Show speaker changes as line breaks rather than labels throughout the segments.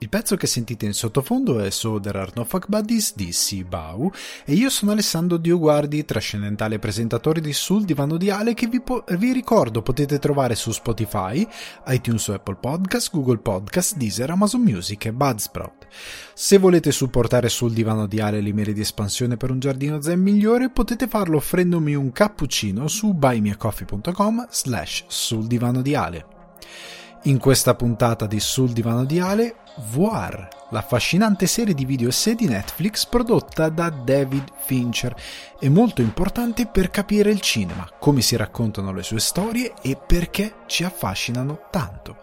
Il pezzo che sentite in sottofondo è So There Are No Fuck Buddies di Sibau e io sono Alessandro Dioguardi, trascendentale presentatore di Sul Divano di Ale che vi, po- vi, ricordo potete trovare su Spotify, iTunes o Apple Podcast, Google Podcast, Deezer, Amazon Music e Budsprout. Se volete supportare Sul Divano di Ale le mire di espansione per un giardino zen migliore potete farlo offrendomi un cappuccino su buymeacoffee.com slash sul divano di Ale. In questa puntata di Sul Divano di Ale Voir, l'affascinante serie di video essay di Netflix prodotta da David Fincher e molto importante per capire il cinema, come si raccontano le sue storie e perché ci affascinano tanto.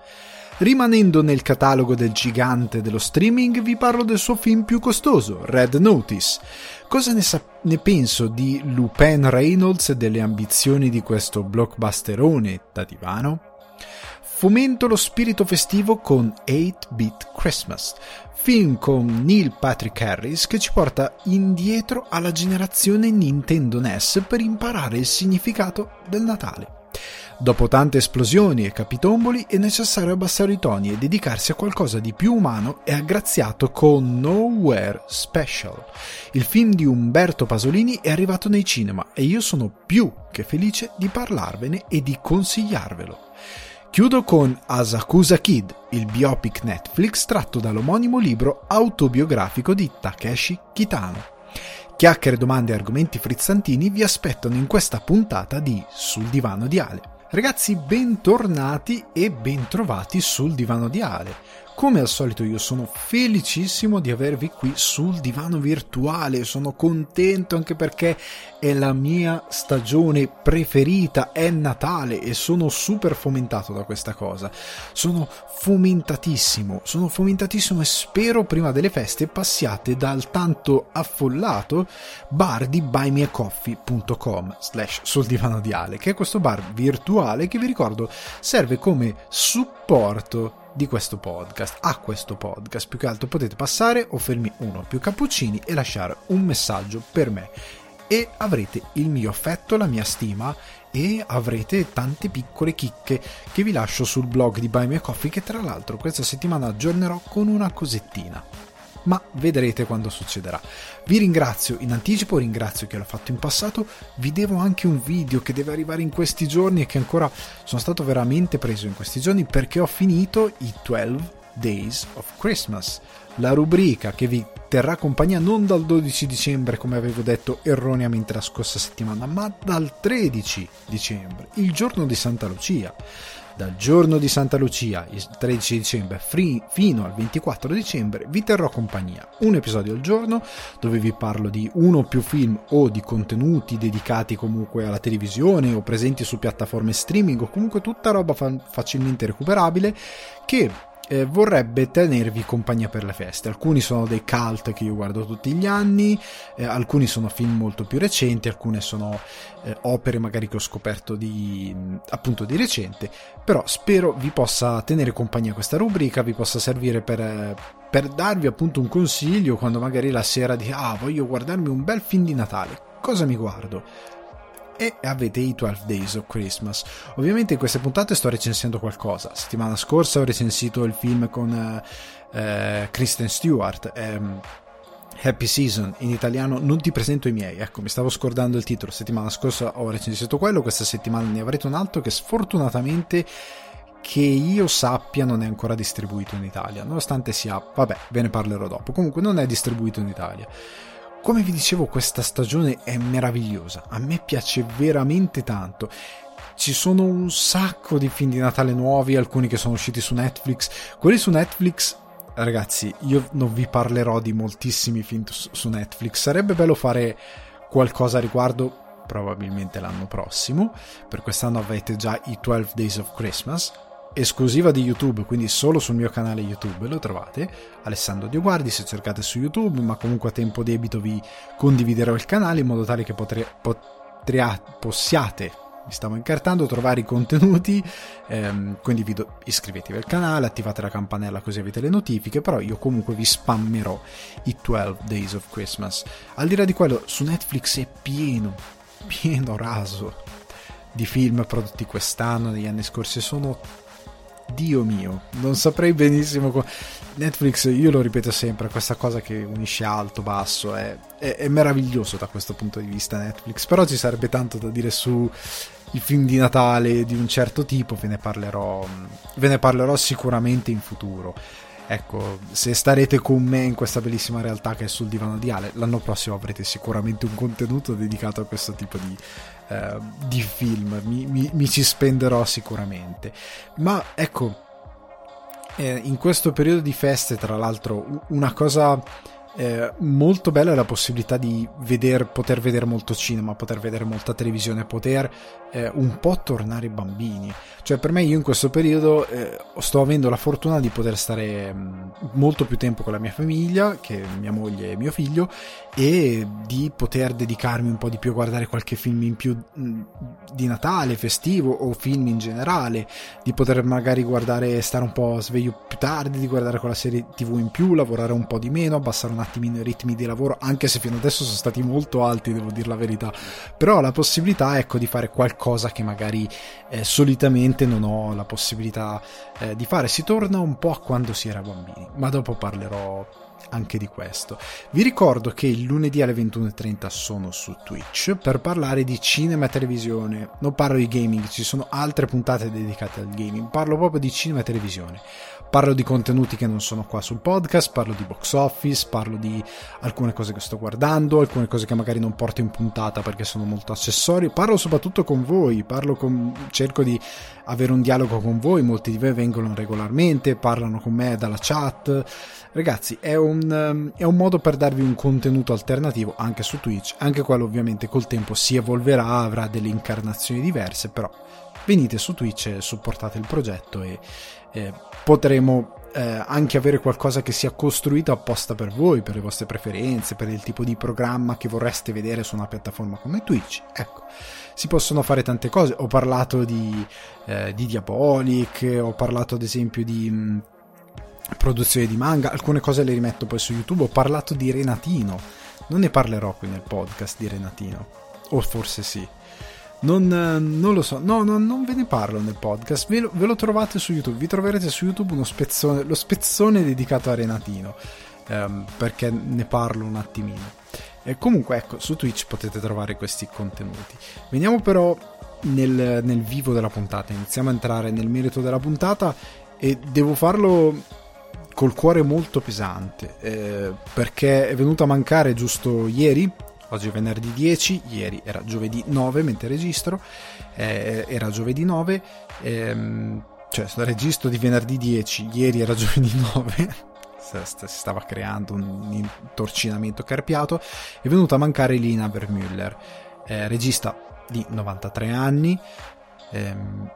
Rimanendo nel catalogo del gigante dello streaming, vi parlo del suo film più costoso, Red Notice. Cosa ne, sa- ne penso di Lupin Reynolds e delle ambizioni di questo blockbusterone da divano? Fomento lo spirito festivo con 8-Bit Christmas, film con Neil Patrick Harris che ci porta indietro alla generazione Nintendo NES per imparare il significato del Natale. Dopo tante esplosioni e capitomboli è necessario abbassare i toni e dedicarsi a qualcosa di più umano e aggraziato con Nowhere Special. Il film di Umberto Pasolini è arrivato nei cinema e io sono più che felice di parlarvene e di consigliarvelo. Chiudo con Asakusa Kid, il biopic Netflix tratto dall'omonimo libro autobiografico di Takeshi Kitano. Chiacchiere, domande e argomenti frizzantini vi aspettano in questa puntata di Sul divano di Ale. Ragazzi, bentornati e bentrovati sul divano di Ale. Come al solito io sono felicissimo di avervi qui sul divano virtuale, sono contento anche perché è la mia stagione preferita, è Natale e sono super fomentato da questa cosa. Sono fomentatissimo, sono fomentatissimo e spero prima delle feste passiate dal tanto affollato bar di buymeacoffee.com slash sul divano di Ale, che è questo bar virtuale che vi ricordo serve come supporto di questo podcast, a questo podcast. Più che altro potete passare, offrirmi uno o più cappuccini e lasciare un messaggio per me. E avrete il mio affetto, la mia stima e avrete tante piccole chicche che vi lascio sul blog di Buy Me Coffee che tra l'altro questa settimana aggiornerò con una cosettina ma vedrete quando succederà. Vi ringrazio in anticipo, ringrazio chi l'ha fatto in passato, vi devo anche un video che deve arrivare in questi giorni e che ancora sono stato veramente preso in questi giorni perché ho finito i 12 Days of Christmas, la rubrica che vi terrà compagnia non dal 12 dicembre come avevo detto erroneamente la scorsa settimana, ma dal 13 dicembre, il giorno di Santa Lucia dal giorno di Santa Lucia, il 13 dicembre, fino al 24 dicembre, vi terrò compagnia. Un episodio al giorno dove vi parlo di uno o più film o di contenuti dedicati comunque alla televisione o presenti su piattaforme streaming o comunque tutta roba fa- facilmente recuperabile che eh, vorrebbe tenervi compagnia per le feste. Alcuni sono dei cult che io guardo tutti gli anni, eh, alcuni sono film molto più recenti, alcune sono eh, opere magari che ho scoperto di, appunto di recente, però spero vi possa tenere compagnia questa rubrica, vi possa servire per, per darvi appunto un consiglio quando magari la sera di ah voglio guardarmi un bel film di Natale. Cosa mi guardo? E avete i 12 Days of Christmas. Ovviamente in queste puntate sto recensendo qualcosa. Settimana scorsa ho recensito il film con eh, Kristen Stewart. Ehm, Happy Season in italiano non ti presento i miei ecco mi stavo scordando il titolo settimana scorsa ho recensito quello questa settimana ne avrete un altro che sfortunatamente che io sappia non è ancora distribuito in Italia nonostante sia vabbè ve ne parlerò dopo comunque non è distribuito in Italia come vi dicevo, questa stagione è meravigliosa. A me piace veramente tanto. Ci sono un sacco di film di Natale nuovi, alcuni che sono usciti su Netflix. Quelli su Netflix, ragazzi, io non vi parlerò di moltissimi film su Netflix. Sarebbe bello fare qualcosa a riguardo probabilmente l'anno prossimo. Per quest'anno avete già i 12 Days of Christmas esclusiva di YouTube, quindi solo sul mio canale YouTube lo trovate, Alessandro Dioguardi, se cercate su YouTube, ma comunque a tempo debito vi condividerò il canale in modo tale che potre, potre, possiate, mi stavo incartando, trovare i contenuti, ehm, quindi do, iscrivetevi al canale, attivate la campanella così avete le notifiche, però io comunque vi spammerò i 12 Days of Christmas. Al di là di quello, su Netflix è pieno pieno raso di film prodotti quest'anno, negli anni scorsi, sono Dio mio, non saprei benissimo. Co- Netflix, io lo ripeto sempre, questa cosa che unisce alto, basso, è, è, è, meraviglioso da questo punto di vista Netflix, però ci sarebbe tanto da dire su il film di Natale di un certo tipo, ve ne parlerò, ve ne parlerò sicuramente in futuro. Ecco, se starete con me in questa bellissima realtà che è sul divano di Ale, l'anno prossimo avrete sicuramente un contenuto dedicato a questo tipo di, uh, di film. Mi, mi, mi, ci spenderò sicuramente. Ma ecco, eh, in questo periodo di feste, tra l'altro, una cosa eh, molto bella la possibilità di veder, poter vedere molto cinema, poter vedere molta televisione, poter eh, un po' tornare bambini. Cioè, per me, io in questo periodo eh, sto avendo la fortuna di poter stare mm, molto più tempo con la mia famiglia, che mia moglie e mio figlio, e di poter dedicarmi un po' di più a guardare qualche film in più mh, mm, di Natale, festivo o film in generale, di poter magari guardare, stare un po' sveglio più tardi, di guardare quella serie TV in più, lavorare un po' di meno, abbassare un attimino i ritmi di lavoro, anche se fino adesso sono stati molto alti, devo dire la verità. Però la possibilità, ecco, di fare qualcosa cosa che magari eh, solitamente non ho la possibilità eh, di fare. Si torna un po' a quando si era bambini, ma dopo parlerò anche di questo. Vi ricordo che il lunedì alle 21.30 sono su Twitch per parlare di cinema e televisione. Non parlo di gaming, ci sono altre puntate dedicate al gaming, parlo proprio di cinema e televisione. Parlo di contenuti che non sono qua sul podcast, parlo di box office, parlo di alcune cose che sto guardando, alcune cose che magari non porto in puntata perché sono molto accessori. Parlo soprattutto con voi, con, cerco di avere un dialogo con voi, molti di voi vengono regolarmente, parlano con me dalla chat. Ragazzi, è un, è un modo per darvi un contenuto alternativo anche su Twitch, anche quello ovviamente col tempo si evolverà, avrà delle incarnazioni diverse, però venite su Twitch, supportate il progetto e eh, potremo eh, anche avere qualcosa che sia costruito apposta per voi, per le vostre preferenze, per il tipo di programma che vorreste vedere su una piattaforma come Twitch. Ecco, si possono fare tante cose. Ho parlato di, eh, di Diabolic, ho parlato ad esempio di mh, mm, produzione di manga, alcune cose le rimetto poi su YouTube. Ho parlato di Renatino, non ne parlerò qui nel podcast di Renatino, o forse sì. Non, non, lo so, no, no, non ve ne parlo nel podcast, ve lo, ve lo, trovate su YouTube, vi troverete su YouTube uno spezzone, lo spezzone dedicato a Renatino, ehm, perché ne parlo un attimino. E comunque ecco, su Twitch potete trovare questi contenuti. Veniamo però nel, nel vivo della puntata, iniziamo a entrare nel merito della puntata e devo farlo col cuore molto pesante, eh, perché è venuto a mancare giusto ieri, Oggi è venerdì 10, ieri era giovedì 9 mentre registro, eh, era giovedì 9, ehm, cioè registro di venerdì 10, ieri era giovedì 9, si stava creando un intorcinamento carpiato, è venuta a mancare Lina Vermüller, eh, regista di 93 anni, ehm,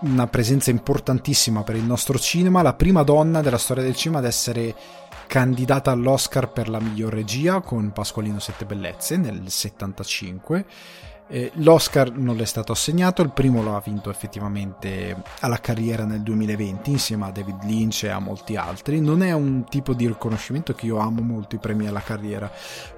una presenza importantissima per il nostro cinema, la prima donna della storia del cinema ad essere candidata all'Oscar per la miglior regia con Pasqualino Sette Bellezze nel 75. Eh, L'Oscar non le è stato assegnato, il primo lo ha vinto effettivamente alla carriera nel 2020 insieme a David Lynch e a molti altri. Non è un tipo di riconoscimento che io amo molto i premi alla carriera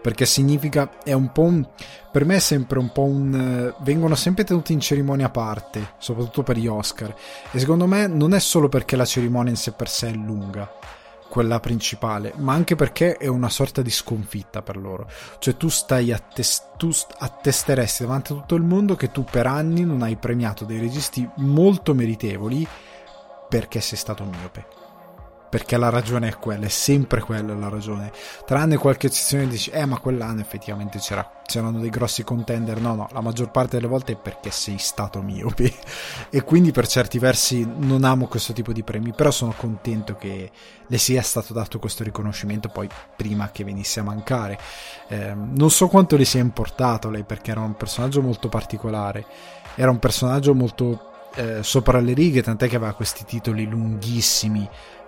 perché significa, è un po' un, per me è sempre un po' un... vengono sempre tenuti in cerimonia a parte, soprattutto per gli Oscar e secondo me non è solo perché la cerimonia in sé per sé è lunga quella principale, ma anche perché è una sorta di sconfitta per loro. Cioè tu stai attest- tu attesteresti davanti a tutto il mondo che tu per anni non hai premiato dei registi molto meritevoli perché sei stato miope perché la ragione è quella, è sempre quella la ragione. Tranne qualche eccezione dici, eh ma quell'anno effettivamente c'era, c'erano dei grossi contender, no no, la maggior parte delle volte è perché sei stato miope e quindi per certi versi non amo questo tipo di premi, però sono contento che le sia stato dato questo riconoscimento poi prima che venisse a mancare. Eh, non so quanto le sia importato lei perché era un personaggio molto particolare, era un personaggio molto... Eh, sopra le righe, tant'è che aveva questi titoli lunghissimi,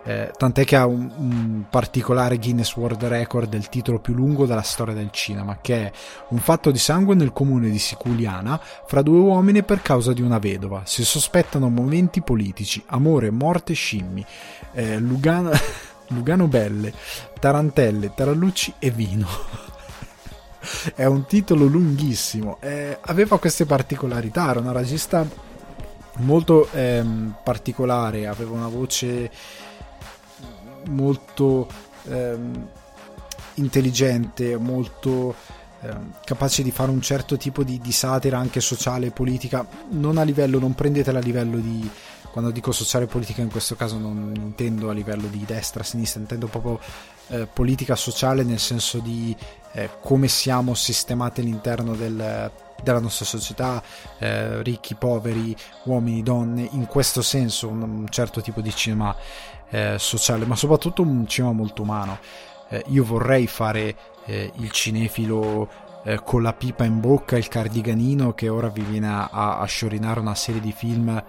eh, tant'è che ha un, un, particolare Guinness World Record del titolo più lungo della storia del cinema, che è un fatto di sangue nel comune di Siculiana fra due uomini per causa di una vedova. Si sospettano momenti politici, amore, morte, scimmi, eh, Lugano, Lugano Belle, tarantelle, tarallucci e vino. è un titolo lunghissimo. Eh, aveva queste particolarità, era una regista molto ehm, particolare, aveva una voce molto ehm, intelligente, molto ehm, capace di fare un certo tipo di, di, satira anche sociale e politica, non a livello, non prendetela a livello di, quando dico sociale e politica in questo caso non intendo a livello di destra, sinistra, intendo proprio eh, politica sociale nel senso di eh, come siamo sistemati all'interno del, della nostra società, eh, ricchi, poveri, uomini, donne, in questo senso un, un certo tipo di cinema eh, sociale, ma soprattutto un cinema molto umano. Eh, io vorrei fare eh, il cinefilo con la pipa in bocca, il cardiganino che ora vi viene a, a sciorinare una serie di film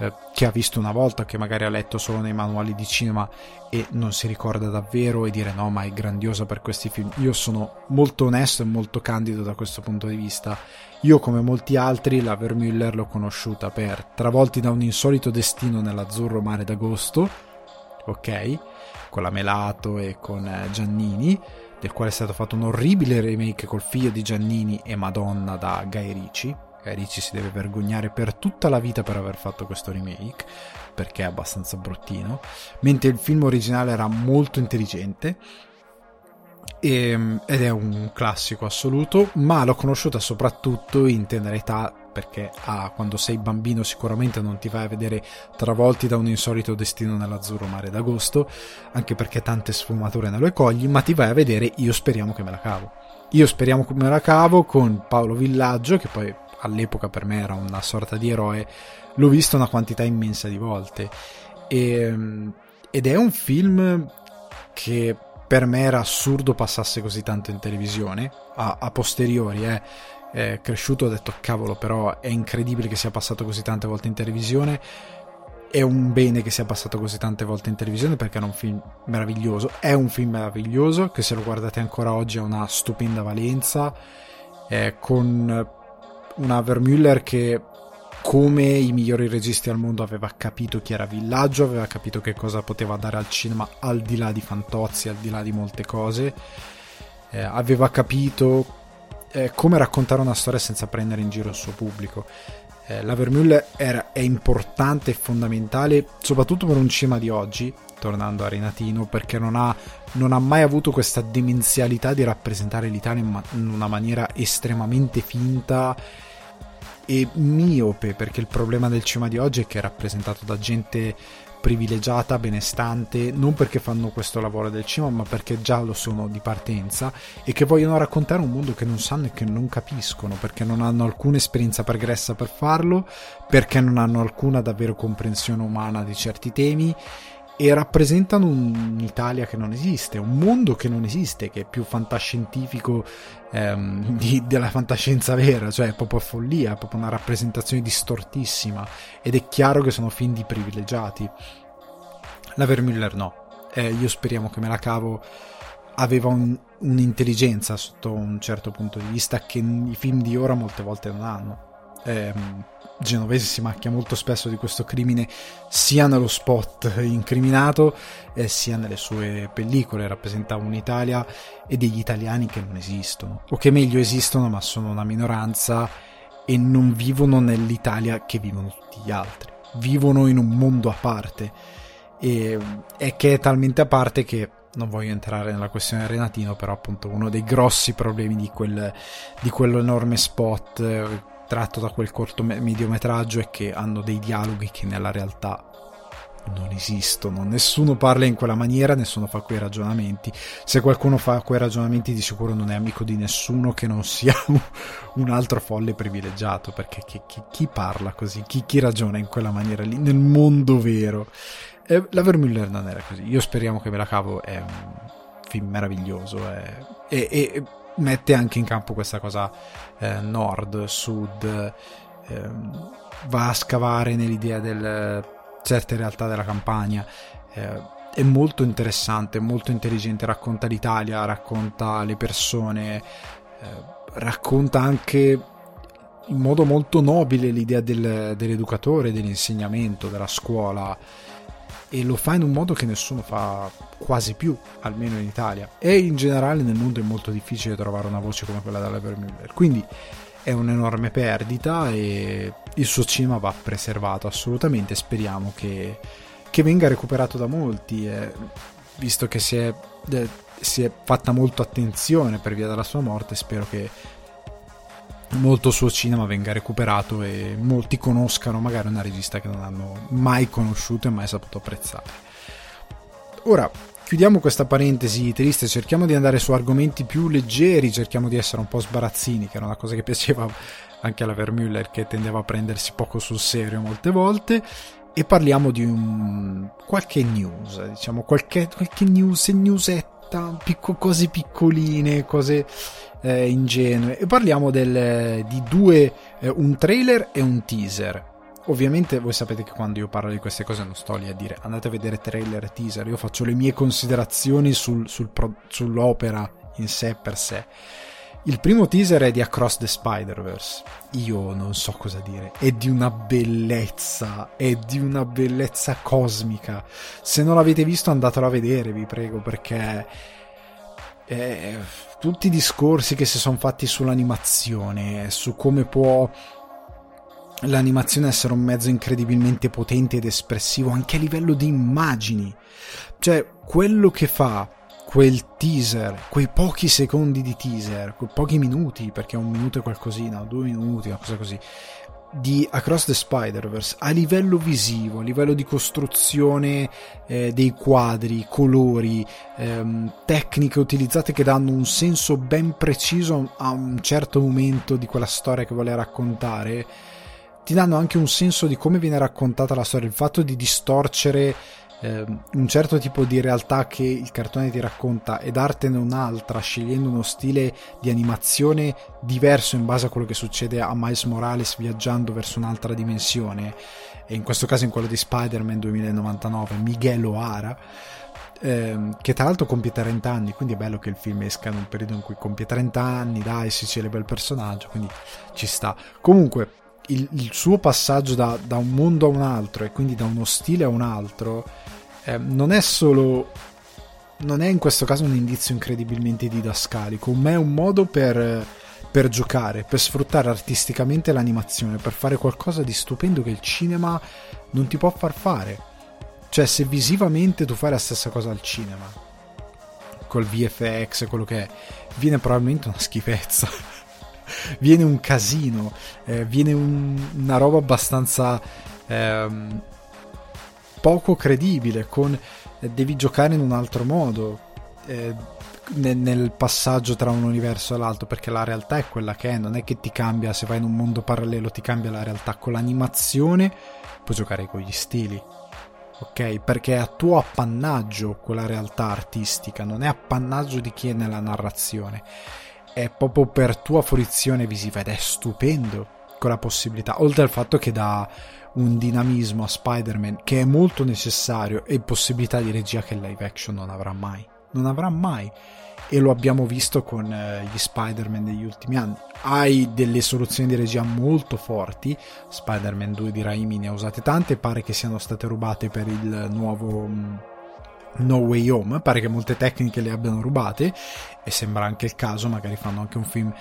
eh, che ha visto una volta, che magari ha letto solo nei manuali di cinema e non si ricorda davvero e dire no, ma è grandiosa per questi film. Io sono molto onesto e molto candido da questo punto di vista. Io, come molti altri, la Vermüller l'ho conosciuta per Travolti da un insolito destino nell'azzurro mare d'agosto, ok? Con la Melato e con eh, Giannini, del quale è stato fatto un orribile remake col figlio di Giannini e Madonna da Guy Ricci Ricci si deve vergognare per tutta la vita per aver fatto questo remake, perché è abbastanza bruttino, mentre il film originale era molto intelligente ehm, ed è un classico assoluto, ma l'ho conosciuta soprattutto in tenera età perché ah, quando sei bambino sicuramente non ti vai a vedere travolti da un insolito destino nell'azzurro mare d'agosto, anche perché tante sfumature ne lo cogli, ma ti vai a vedere Io speriamo che me la cavo. Io speriamo che me la cavo con Paolo Villaggio, che poi all'epoca per me era una sorta di eroe, l'ho visto una quantità immensa di volte. E, ehm, ed è un film che per me era assurdo passasse così tanto in televisione, a, a posteriori, eh. È cresciuto ho detto cavolo però è incredibile che sia passato così tante volte in televisione. È un bene che sia passato così tante volte in televisione perché era un film meraviglioso. È un film meraviglioso che se lo guardate ancora oggi ha una stupenda valenza. Eh, con una Vermüller che come i migliori registi al mondo aveva capito chi era Villaggio, aveva capito che cosa poteva dare al cinema al di là di Fantozzi, al di là di molte cose, eh, aveva capito eh, come raccontare una storia senza prendere in giro il suo pubblico. Eh, la Vermüller era, è importante e fondamentale soprattutto per un cinema di oggi, tornando a Renatino, perché non ha, non ha mai avuto questa demenzialità di rappresentare l'Italia in una maniera estremamente finta e miope, perché il problema del cinema di oggi è che è rappresentato da gente privilegiata, benestante, non perché fanno questo lavoro del cinema, ma perché già lo sono di partenza e che vogliono raccontare un mondo che non sanno e che non capiscono, perché non hanno alcuna esperienza pregressa per farlo, perché non hanno alcuna davvero comprensione umana di certi temi e rappresentano un'Italia che non esiste, un mondo che non esiste, che è più fantascientifico ehm, di, della fantascienza vera, cioè è proprio follia, è proprio una rappresentazione distortissima ed è chiaro che sono film di privilegiati. La Vermüller no, eh, io speriamo che me la cavo aveva un, un'intelligenza sotto un certo punto di vista che i film di ora molte volte non hanno. Eh, Genovese si macchia molto spesso di questo crimine sia nello spot incriminato eh, sia nelle sue pellicole. Rappresenta un'Italia e degli italiani che non esistono o che meglio esistono ma sono una minoranza e non vivono nell'Italia che vivono tutti gli altri. Vivono in un mondo a parte e, e che è talmente a parte che non voglio entrare nella questione Renatino però appunto uno dei grossi problemi di, quel, di quell'enorme spot tratto da quel corto mediometraggio è che hanno dei dialoghi che nella realtà non esistono, nessuno parla in quella maniera, nessuno fa quei ragionamenti. Se qualcuno fa quei ragionamenti, di sicuro non è amico di nessuno che non sia un altro folle privilegiato, perché chi, chi, chi parla così, chi, chi, ragiona in quella maniera lì, nel mondo vero? Eh, la Vermüller non era così. Io speriamo che me la cavo, è un film meraviglioso. È, e, e mette anche in campo questa cosa eh, nord, sud, eh, va a scavare nell'idea di certe realtà della campagna. Eh, è molto interessante, molto intelligente, racconta l'Italia, racconta le persone, eh, racconta anche in modo molto nobile l'idea del, dell'educatore, dell'insegnamento, della scuola. E lo fa in un modo che nessuno fa quasi più, almeno in Italia. E in generale nel mondo è molto difficile trovare una voce come quella della Vermüller. Quindi è un'enorme perdita e il suo cinema va preservato assolutamente. Speriamo che, che venga recuperato da molti, eh, visto che si è, eh, si è fatta molto attenzione per via della sua morte. Spero che molto suo cinema venga recuperato e molti conoscano magari una regista che non hanno mai conosciuto e mai saputo apprezzare. Ora, chiudiamo questa parentesi triste, cerchiamo di andare su argomenti più leggeri, cerchiamo di essere un po' sbarazzini, che era una cosa che piaceva anche alla Vermüller, che tendeva a prendersi poco sul serio molte volte, e parliamo di un qualche news, diciamo qualche, qualche news, newsetta, picco, cose piccoline, cose eh, ingenue, e parliamo del, di due, eh, un trailer e un teaser. Ovviamente voi sapete che quando io parlo di queste cose non sto lì a dire andate a vedere trailer e teaser, io faccio le mie considerazioni sul, sul pro, sull'opera in sé per sé. Il primo teaser è di Across the Spider-Verse. Io non so cosa dire. È di una bellezza, è di una bellezza cosmica. Se non l'avete visto andatelo a vedere, vi prego, perché eh, tutti i discorsi che si sono fatti sull'animazione, su come può l'animazione essere un mezzo incredibilmente potente ed espressivo anche a livello di immagini. Cioè, quello che fa quel teaser, quei pochi secondi di teaser, quei pochi minuti, perché un minuto è qualcosina, due minuti, una cosa così, di Across the Spider-Verse a livello visivo, a livello di costruzione eh, dei quadri, colori, ehm, tecniche utilizzate che danno un senso ben preciso a un certo momento di quella storia che vuole raccontare ti danno anche un senso di come viene raccontata la storia, il fatto di distorcere eh, un certo tipo di realtà che il cartone ti racconta e dartene un'altra, scegliendo uno stile di animazione diverso in base a quello che succede a Miles Morales viaggiando verso un'altra dimensione, e in questo caso in quello di Spider-Man 2099, Miguel O'Hara. Ehm, che tra l'altro compie 30 anni, quindi è bello che il film esca in un periodo in cui compie 30 anni, dai, si celebra il personaggio, quindi ci sta. Comunque, il, il suo passaggio da, da, un mondo a un altro e quindi da uno stile a un altro eh, non è solo non è in questo caso un indizio incredibilmente didascalico ma è un modo per, per giocare per sfruttare artisticamente l'animazione per fare qualcosa di stupendo che il cinema non ti può far fare. Cioè se visivamente tu fai la stessa cosa al cinema col VFX quello che è viene probabilmente una schifezza. Viene un casino, eh, viene un, una roba abbastanza ehm, poco credibile, con, eh, devi giocare in un altro modo. Eh, nel, nel passaggio tra un universo e l'altro perché la realtà è quella che è non è che ti cambia se vai in un mondo parallelo ti cambia la realtà con l'animazione puoi giocare con gli stili ok? Perché è a tuo appannaggio quella realtà artistica, non è appannaggio di chi è nella narrazione è proprio per tua fruizione visiva ed è stupendo quella possibilità, oltre al fatto che dà un dinamismo a Spider-Man che è molto necessario e possibilità di regia che live action non avrà mai, non avrà mai. E lo abbiamo visto con eh, gli Spider-Man degli ultimi anni. Hai delle soluzioni di regia molto forti, Spider-Man 2 di Raimi ne ha usate tante, pare che siano state rubate per il nuovo mm, No Way Home, pare che molte tecniche le abbiano rubate. E sembra anche il caso, magari fanno anche un film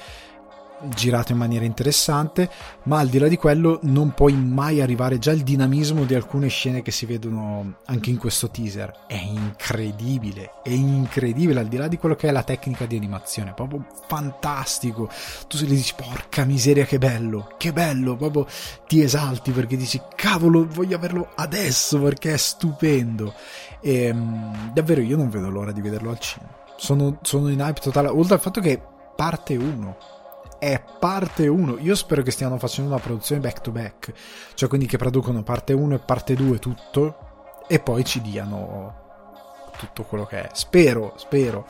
girato in maniera interessante, ma al di là di quello non puoi mai arrivare già al dinamismo di alcune scene che si vedono anche in questo teaser. È incredibile, è incredibile al di là di quello che è la tecnica di animazione, proprio fantastico. Tu gli dici porca miseria che bello, che bello, proprio ti esalti perché dici cavolo voglio averlo adesso perché è stupendo. E ehm, davvero io non vedo l'ora di vederlo al cinema. Sono, sono in hype totale, oltre al fatto che parte 1 è parte 1. Io spero che stiano facendo una produzione back to back, cioè quindi che producono parte 1 e parte 2 tutto e poi ci diano tutto quello che è. Spero, spero.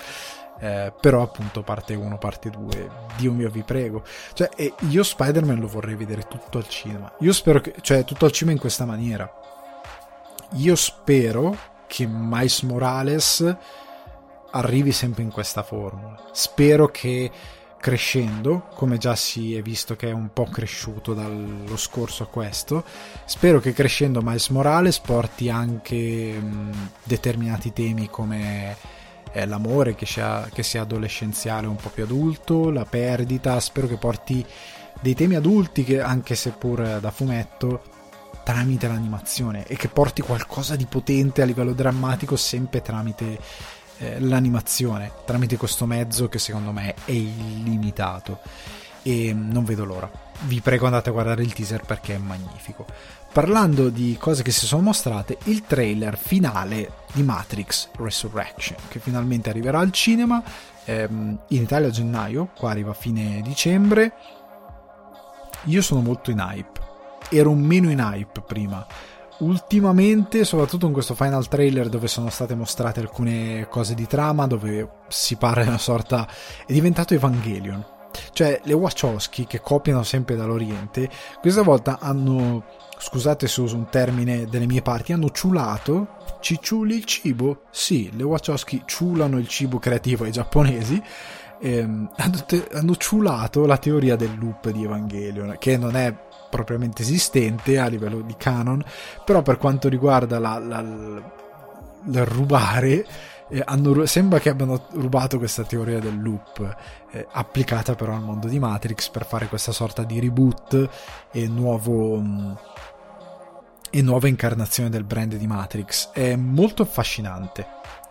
Eh, però appunto parte 1, parte 2, Dio mio vi prego. Cioè, io Spider-Man lo vorrei vedere tutto al cinema. Io spero che, cioè tutto al cinema in questa maniera. Io spero che Miles Morales arrivi sempre in questa formula. Spero che crescendo, come già si è visto che è un po' cresciuto dallo scorso a questo. Spero che crescendo Miles Morales porti anche mh, determinati temi come eh, l'amore che sia, che sia adolescenziale un po' più adulto, la perdita, spero che porti dei temi adulti che anche seppur da fumetto tramite l'animazione e che porti qualcosa di potente a livello drammatico sempre tramite eh, l'animazione, tramite questo mezzo che secondo me è illimitato e non vedo l'ora. Vi prego andate a guardare il teaser perché è magnifico. Parlando di cose che si sono mostrate, il trailer finale di Matrix Resurrection, che finalmente arriverà al cinema ehm, in Italia a gennaio, qua arriva a fine dicembre. Io sono molto in hype, ero meno in hype prima. Ultimamente, soprattutto in questo final trailer dove sono state mostrate alcune cose di trama, dove si parla di una sorta... è diventato Evangelion. Cioè, le Wachowski che copiano sempre dall'Oriente, questa volta hanno scusate se uso un termine delle mie parti, hanno ciulato, cicciuli il cibo? Sì, le Wachowski ciulano il cibo creativo ai giapponesi, ehm, hanno, te- hanno ciulato la teoria del loop di Evangelion, che non è propriamente esistente a livello di canon, però per quanto riguarda la, la, il rubare, eh, hanno, sembra che abbiano rubato questa teoria del loop, eh, applicata però al mondo di Matrix per fare questa sorta di reboot e nuovo... Mh, e nuova incarnazione del brand di Matrix. È molto affascinante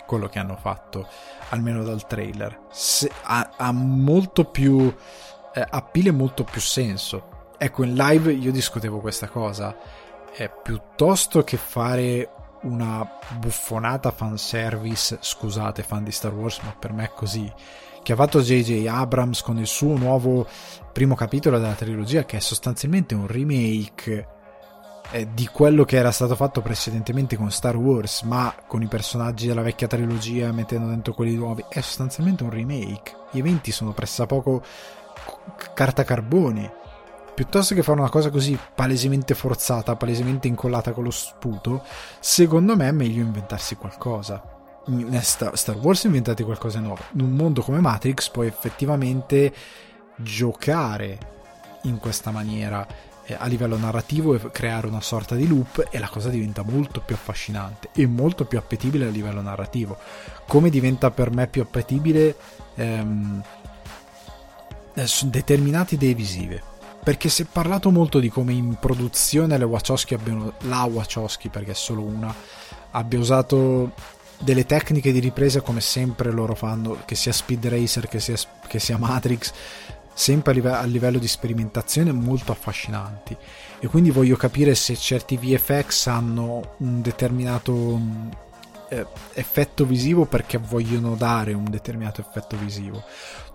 quello che hanno fatto, almeno dal trailer. Se, ha, ha, molto più eh, e molto più senso. Ecco, in live io discutevo questa cosa. È piuttosto che fare una buffonata fanservice, scusate fan di Star Wars, ma per me è così, che ha fatto JJ Abrams con il suo nuovo primo capitolo della trilogia, che è sostanzialmente un remake eh, di quello che era stato fatto precedentemente con Star Wars, ma con i personaggi della vecchia trilogia mettendo dentro quelli nuovi, è sostanzialmente un remake. Gli eventi sono pressappoco carta carbone. Piuttosto che fare una cosa così palesemente forzata, palesemente incollata con lo sputo, secondo me è meglio inventarsi qualcosa. Star Wars inventate qualcosa di nuovo. In un mondo come Matrix puoi effettivamente giocare in questa maniera eh, a livello narrativo e creare una sorta di loop e la cosa diventa molto più affascinante e molto più appetibile a livello narrativo. Come diventa per me più appetibile ehm, eh, determinate idee visive. Perché si è parlato molto di come in produzione le Wachowski abbiano, la Wachowski perché è solo una, abbia usato delle tecniche di ripresa come sempre loro fanno, che sia Speed Racer, che sia, che sia Matrix, sempre a, live- a livello di sperimentazione molto affascinanti. E quindi voglio capire se certi VFX hanno un determinato eh, effetto visivo perché vogliono dare un determinato effetto visivo.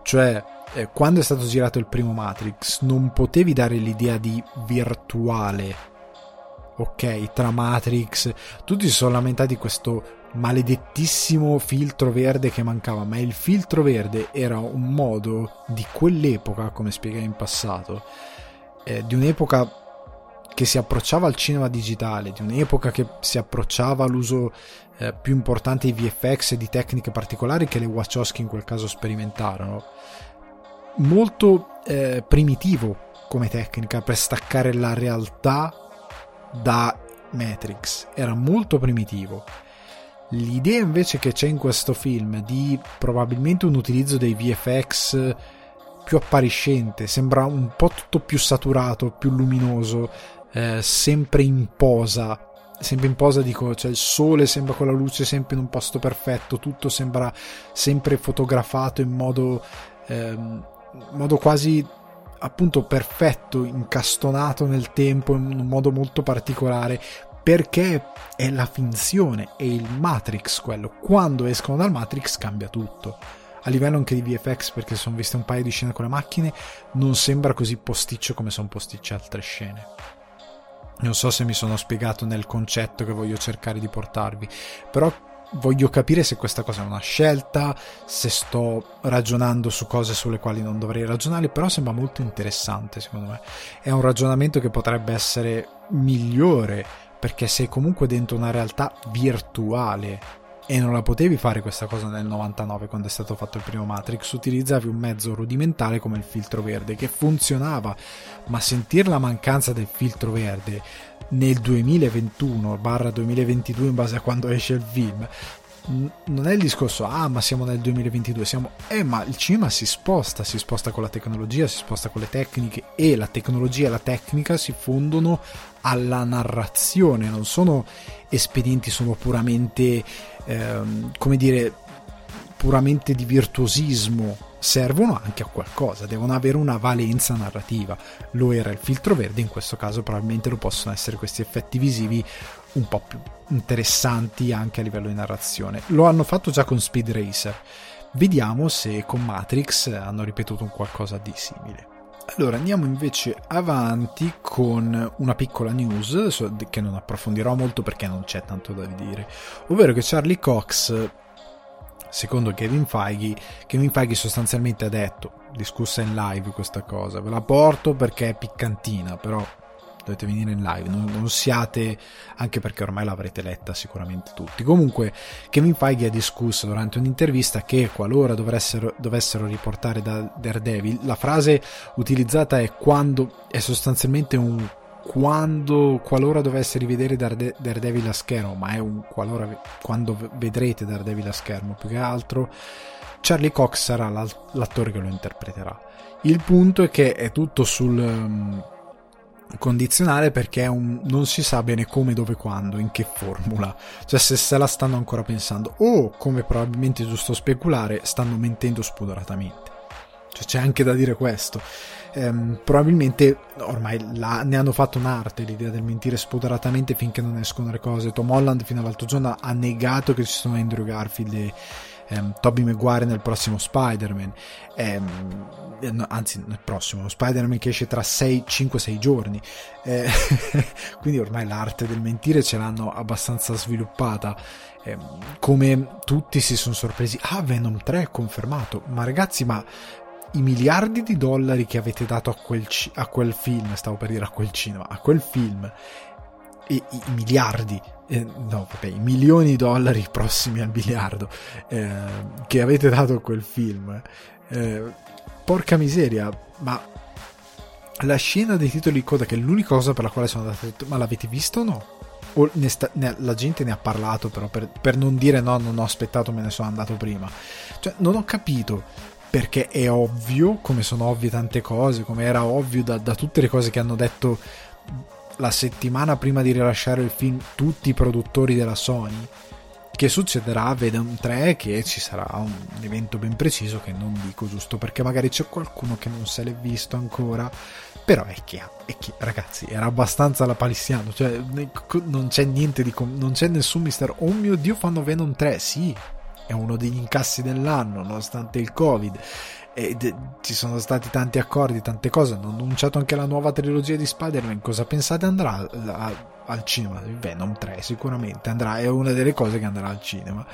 Cioè eh, quando è stato girato il primo Matrix non potevi dare l'idea di virtuale ok tra Matrix tutti si sono lamentati di questo maledettissimo filtro verde che mancava, ma il filtro verde era un modo di quell'epoca, come spiegai in passato, eh, di un'epoca che si approcciava al cinema digitale, di un'epoca che si approcciava all'uso eh, più importante di VFX e di tecniche particolari che le Wachowski in quel caso sperimentarono. Molto eh, primitivo come tecnica per staccare la realtà da Matrix, era molto primitivo L'idea invece che c'è in questo film di probabilmente un utilizzo dei VFX più appariscente, sembra un po' tutto più saturato, più luminoso, eh, sempre in posa. Sempre in posa dico, cioè il sole sembra con la luce sempre in un posto perfetto, tutto sembra sempre fotografato in modo, ehm, in modo quasi appunto perfetto, incastonato nel tempo in un modo molto particolare, perché è la finzione, è il Matrix quello. Quando escono dal Matrix cambia tutto. A livello anche di VFX, perché sono viste un paio di scene con le macchine, non sembra così posticcio come sono posticce altre scene. Non so se mi sono spiegato nel concetto che voglio cercare di portarvi, però voglio capire se questa cosa è una scelta, se sto ragionando su cose sulle quali non dovrei ragionare, però sembra molto interessante secondo me. È un ragionamento che potrebbe essere migliore perché sei comunque dentro una realtà virtuale e non la potevi fare questa cosa nel 99 quando è stato fatto il primo Matrix, utilizzavi un mezzo rudimentale come il filtro verde che funzionava, ma sentire la mancanza del filtro verde nel 2021-2022 in base a quando esce il film non è il discorso ah ma siamo nel 2022 siamo eh ma il cinema si sposta si sposta con la tecnologia si sposta con le tecniche e la tecnologia e la tecnica si fondono alla narrazione non sono espedienti sono puramente ehm, come dire puramente di virtuosismo servono anche a qualcosa, devono avere una valenza narrativa. Lo era il filtro verde, in questo caso probabilmente lo possono essere questi effetti visivi un po' più interessanti anche a livello di narrazione. Lo hanno fatto già con Speed Racer. Vediamo se con Matrix hanno ripetuto un qualcosa di simile. Allora andiamo invece avanti con una piccola news che non approfondirò molto perché non c'è tanto da dire, ovvero che Charlie Cox, secondo Kevin Feige, Kevin Feige sostanzialmente ha detto, discussa in live questa cosa, ve la porto perché è piccantina, però dovete venire in live, non, non, siate, anche perché ormai l'avrete letta sicuramente tutti. Comunque, Kevin Feige ha discusso durante un'intervista che qualora dovessero, dovessero riportare da Daredevil, la frase utilizzata è quando, è sostanzialmente un quando, qualora dovesse rivedere Daredevil a schermo, ma è un qualora, quando vedrete Daredevil a schermo più che altro, Charlie Cox sarà l'attore che lo interpreterà. Il punto è che è tutto sul um, condizionale perché un, non si sa bene come, dove, quando, in che formula. Cioè se se la stanno ancora pensando o, come probabilmente è giusto speculare, stanno mentendo spudoratamente. Cioè c'è anche da dire questo. Ehm, probabilmente ormai la, ne hanno fatto un'arte l'idea del mentire spudoratamente finché non escono le cose. Tom Holland fino all'altro giorno ha negato che ci sono Andrew Garfield e ehm, Tobey Maguire nel prossimo Spider-Man. Ehm, eh, no, anzi nel prossimo Spider-Man che esce tra 5-6 giorni. Eh, quindi ormai l'arte del mentire ce l'hanno abbastanza sviluppata. Eh, come tutti si sono sorpresi. Ah Venom 3 è confermato. Ma ragazzi ma i miliardi di dollari che avete dato a quel, a quel film stavo per dire a quel cinema a quel film i, i miliardi eh, no vabbè i milioni di dollari prossimi al miliardo eh, che avete dato a quel film eh, porca miseria, ma la scena dei titoli di coda, che è l'unica cosa per la quale sono andato, ma l'avete visto o no? O ne sta, ne, la gente ne ha parlato, però per, per, non dire no, non ho aspettato, me ne sono andato prima. Cioè, non ho capito perché è ovvio, come sono ovvie tante cose, come era ovvio da, da tutte le cose che hanno detto la settimana prima di rilasciare il film tutti i produttori della Sony. Che succederà a Venom 3 che ci sarà un evento ben preciso che non dico giusto perché magari c'è qualcuno che non se l'è visto ancora. Però è che, è che ragazzi era abbastanza la palissiano cioè non c'è niente di non c'è nessun mistero oh mio dio fanno Venom 3 sì è uno degli incassi dell'anno nonostante il covid e de- ci sono stati tanti accordi, tante cose. Hanno annunciato anche la nuova trilogia di Spider-Man. Cosa pensate andrà a, a, al cinema? Venom 3 sicuramente andrà, è una delle cose che andrà al cinema.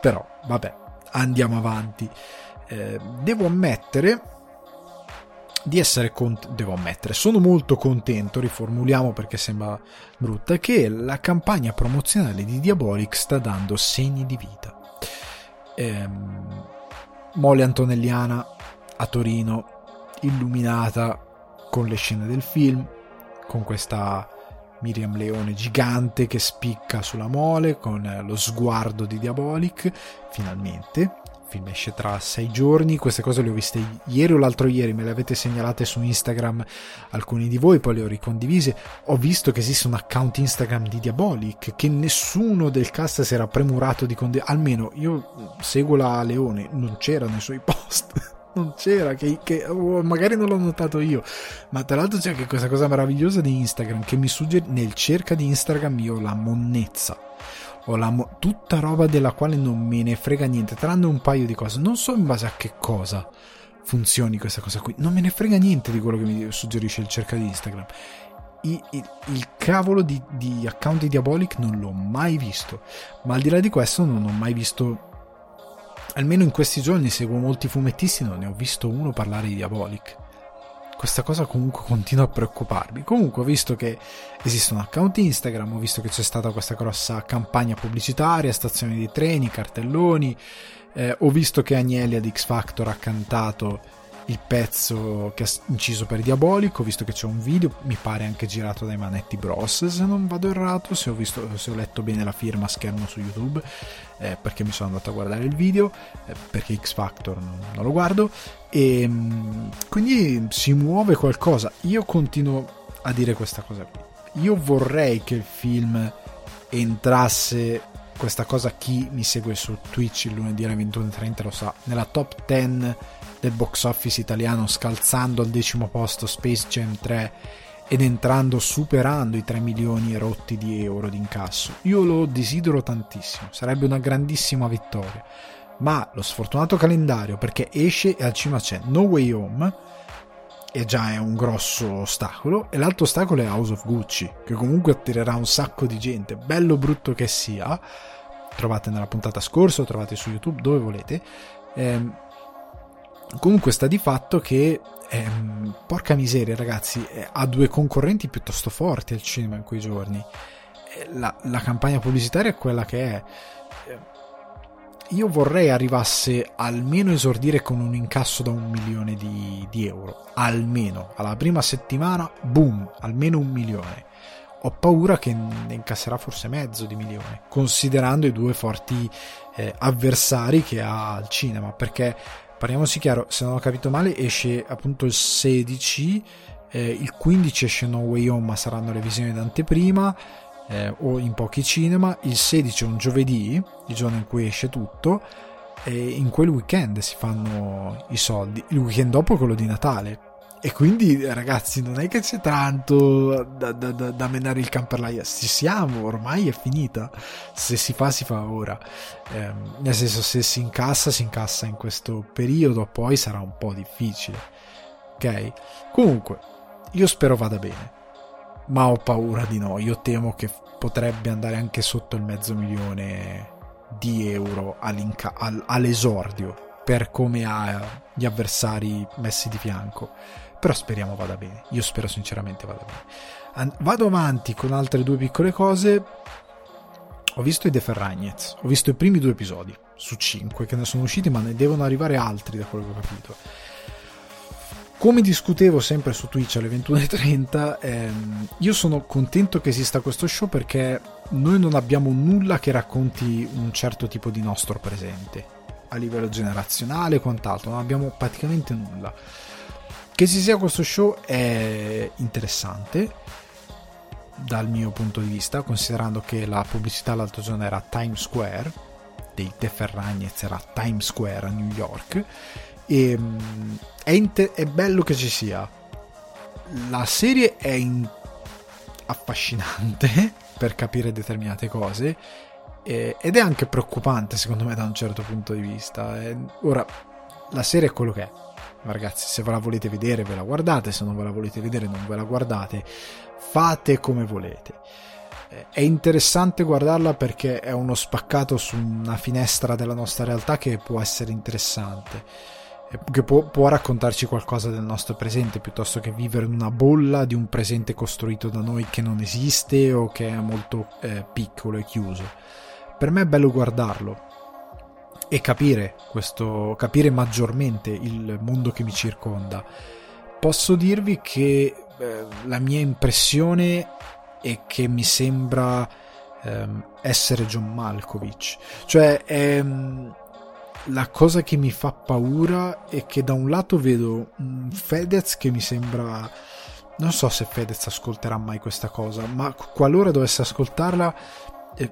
Però, vabbè, andiamo avanti. Eh, devo ammettere di essere contento, devo ammettere, sono molto contento, riformuliamo perché sembra brutta, che la campagna promozionale di Diabolic sta dando segni di vita. Ehm, Mole Antonelliana a Torino, illuminata con le scene del film, con questa Miriam Leone gigante che spicca sulla mole, con lo sguardo di Diabolic, finalmente. Il film esce tra sei giorni, queste cose le ho viste ieri o l'altro ieri, me le avete segnalate su Instagram alcuni di voi, poi le ho ricondivise. Ho visto che esiste un account Instagram di Diabolic che nessuno del cast si era premurato di condividere, almeno io seguo la Leone, non c'era nei suoi post non c'era, che, che oh, magari non l'ho notato io, ma tra l'altro c'è anche questa cosa meravigliosa di Instagram che mi suggerisce nel cerca di Instagram io la monnezza, ho la mo- tutta roba della quale non me ne frega niente, tranne un paio di cose, non so in base a che cosa funzioni questa cosa qui, non me ne frega niente di quello che mi suggerisce il cerca di Instagram. Il, il, il, cavolo di, di account di Diabolic non l'ho mai visto, ma al di là di questo non ho mai visto almeno in questi giorni seguo molti fumettisti, non ne ho visto uno parlare di Diabolic. Questa cosa comunque continua a preoccuparmi. Comunque ho visto che esiste un account Instagram, ho visto che c'è stata questa grossa campagna pubblicitaria, stazioni di treni, cartelloni, eh, ho visto che Agnelli di X Factor ha cantato il pezzo che ha inciso per Diabolico, visto che c'è un video, mi pare anche girato dai Manetti Bros, se non vado errato, se ho, visto, se ho letto bene la firma a schermo su YouTube, eh, perché mi sono andato a guardare il video, eh, perché X Factor non, non lo guardo, e mm, quindi si muove qualcosa. Io continuo a dire questa cosa qui. Io vorrei che il film entrasse questa cosa chi mi segue su Twitch il lunedì alle 21.30 lo sa nella top 10 del box office italiano scalzando al decimo posto Space Jam 3 ed entrando superando i 3 milioni rotti di euro di incasso. Io lo desidero tantissimo, sarebbe una grandissima vittoria. Ma lo sfortunato calendario, perché esce e al cima c'è No Way Home, e già è un grosso ostacolo, e l'altro ostacolo è House of Gucci, che comunque attirerà un sacco di gente, bello brutto che sia. Trovate nella puntata scorsa, trovate su YouTube dove volete. Ehm, Comunque sta di fatto che, ehm, porca miseria ragazzi, eh, ha due concorrenti piuttosto forti al cinema in quei giorni. Eh, la, la campagna pubblicitaria è quella che è. Io vorrei arrivasse almeno esordire con un incasso da un milione di, di euro. Almeno. Alla prima settimana, boom, almeno un milione ho paura che ne incasserà forse mezzo di milione, considerando i due forti eh, avversari che ha al cinema, perché parliamoci chiaro, se non ho capito male, esce appunto il 16, eh, il 15 esce No Way Home, ma saranno le visioni d'anteprima eh, o in pochi cinema, il 16 è un giovedì, il giorno in cui esce tutto, e in quel weekend si fanno i soldi, il weekend dopo è quello di Natale. E quindi, ragazzi, non è che c'è tanto da, da, da, da menare il camperlaia. Ci siamo, ormai è finita. Se si fa, si fa ora. Eh, nel senso, se si incassa, si incassa in questo periodo, poi sarà un po' difficile. Ok? Comunque, io spero vada bene. Ma ho paura di no. Io temo che potrebbe andare anche sotto il mezzo milione di euro all'esordio per come ha gli avversari messi di fianco però speriamo vada bene. Io spero sinceramente vada bene. Vado avanti con altre due piccole cose. Ho visto i The Ferragnez, ho visto i primi due episodi su cinque che ne sono usciti, ma ne devono arrivare altri da quello che ho capito. Come discutevo sempre su Twitch alle 21.30, ehm, io sono contento che esista questo show perché noi non abbiamo nulla che racconti un certo tipo di nostro presente a livello generazionale e quant'altro, non abbiamo praticamente nulla. Che ci sia questo show è interessante dal mio punto di vista, considerando che la pubblicità l'altro giorno era Times Square, dei De Ferragnez era Times Square a New York, e mm, è, inter- è bello che ci sia. La serie è in- affascinante per capire determinate cose ed è anche preoccupante secondo me da un certo punto di vista. ora, la serie è quello che è ragazzi, se ve la volete vedere, ve la guardate, se non ve la volete vedere, non ve la guardate. Fate come volete. Eh, è interessante guardarla perché è uno spaccato su una finestra della nostra realtà che può essere interessante, eh, che può, può raccontarci qualcosa del nostro presente piuttosto che vivere in una bolla di un presente costruito da noi che non esiste o che è molto eh, piccolo e chiuso. Per me è bello guardarlo, e capire questo, capire maggiormente il mondo che mi circonda. Posso dirvi che eh, la mia impressione è che mi sembra ehm, essere John Malkovich, cioè ehm, la cosa che mi fa paura è che da un lato vedo Fedez che mi sembra non so se Fedez ascolterà mai questa cosa, ma qualora dovesse ascoltarla eh,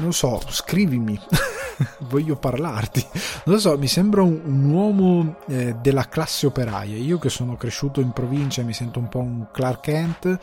non so, scrivimi, voglio parlarti. Non lo so, mi sembra un, un uomo eh, della classe operaia. Io che sono cresciuto in provincia mi sento un po' un Clark Kent,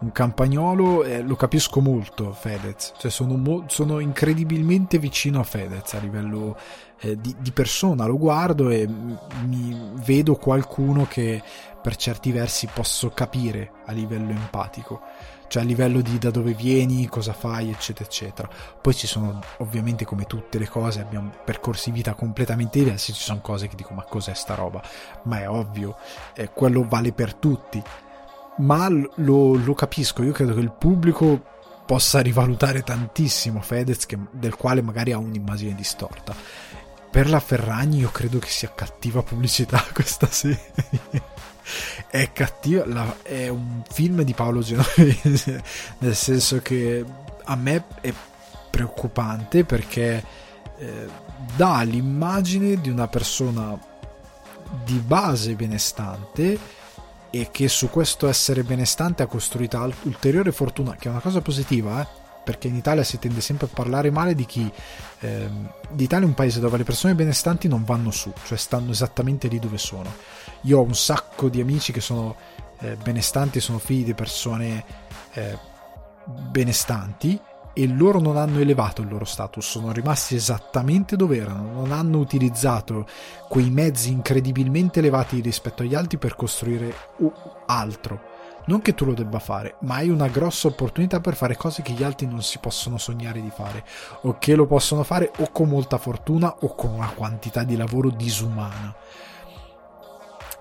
un campagnolo eh, lo capisco molto Fedez, cioè sono, mo- sono incredibilmente vicino a Fedez a livello eh, di, di, persona, lo guardo e mi vedo qualcuno che per certi versi posso capire a livello empatico cioè a livello di da dove vieni, cosa fai, eccetera, eccetera. Poi ci sono, ovviamente, come tutte le cose, abbiamo percorsi vita completamente diversi, ci sono cose che dico, ma cos'è sta roba? Ma è ovvio, eh, quello vale per tutti. Ma lo, lo, capisco, io credo che il pubblico possa rivalutare tantissimo Fedez, che, del quale magari ha un'immagine distorta. Per la Ferragni io credo che sia cattiva pubblicità questa serie è cattiva, la, è un film di Paolo Genovese, nel senso che a me è preoccupante perché eh, dà l'immagine di una persona di base benestante e che su questo essere benestante ha costruito ulteriore fortuna, che è una cosa positiva, eh? Perché in Italia si tende sempre a parlare male di chi ehm, l'Italia è un paese dove le persone benestanti non vanno su, cioè stanno esattamente lì dove sono. Io ho un sacco di amici che sono eh, benestanti, sono figli di persone eh, benestanti e loro non hanno elevato il loro status, sono rimasti esattamente dove erano, non hanno utilizzato quei mezzi incredibilmente elevati rispetto agli altri per costruire altro non che tu lo debba fare, ma hai una grossa opportunità per fare cose che gli altri non si possono sognare di fare, o che lo possono fare o con molta fortuna o con una quantità di lavoro disumana.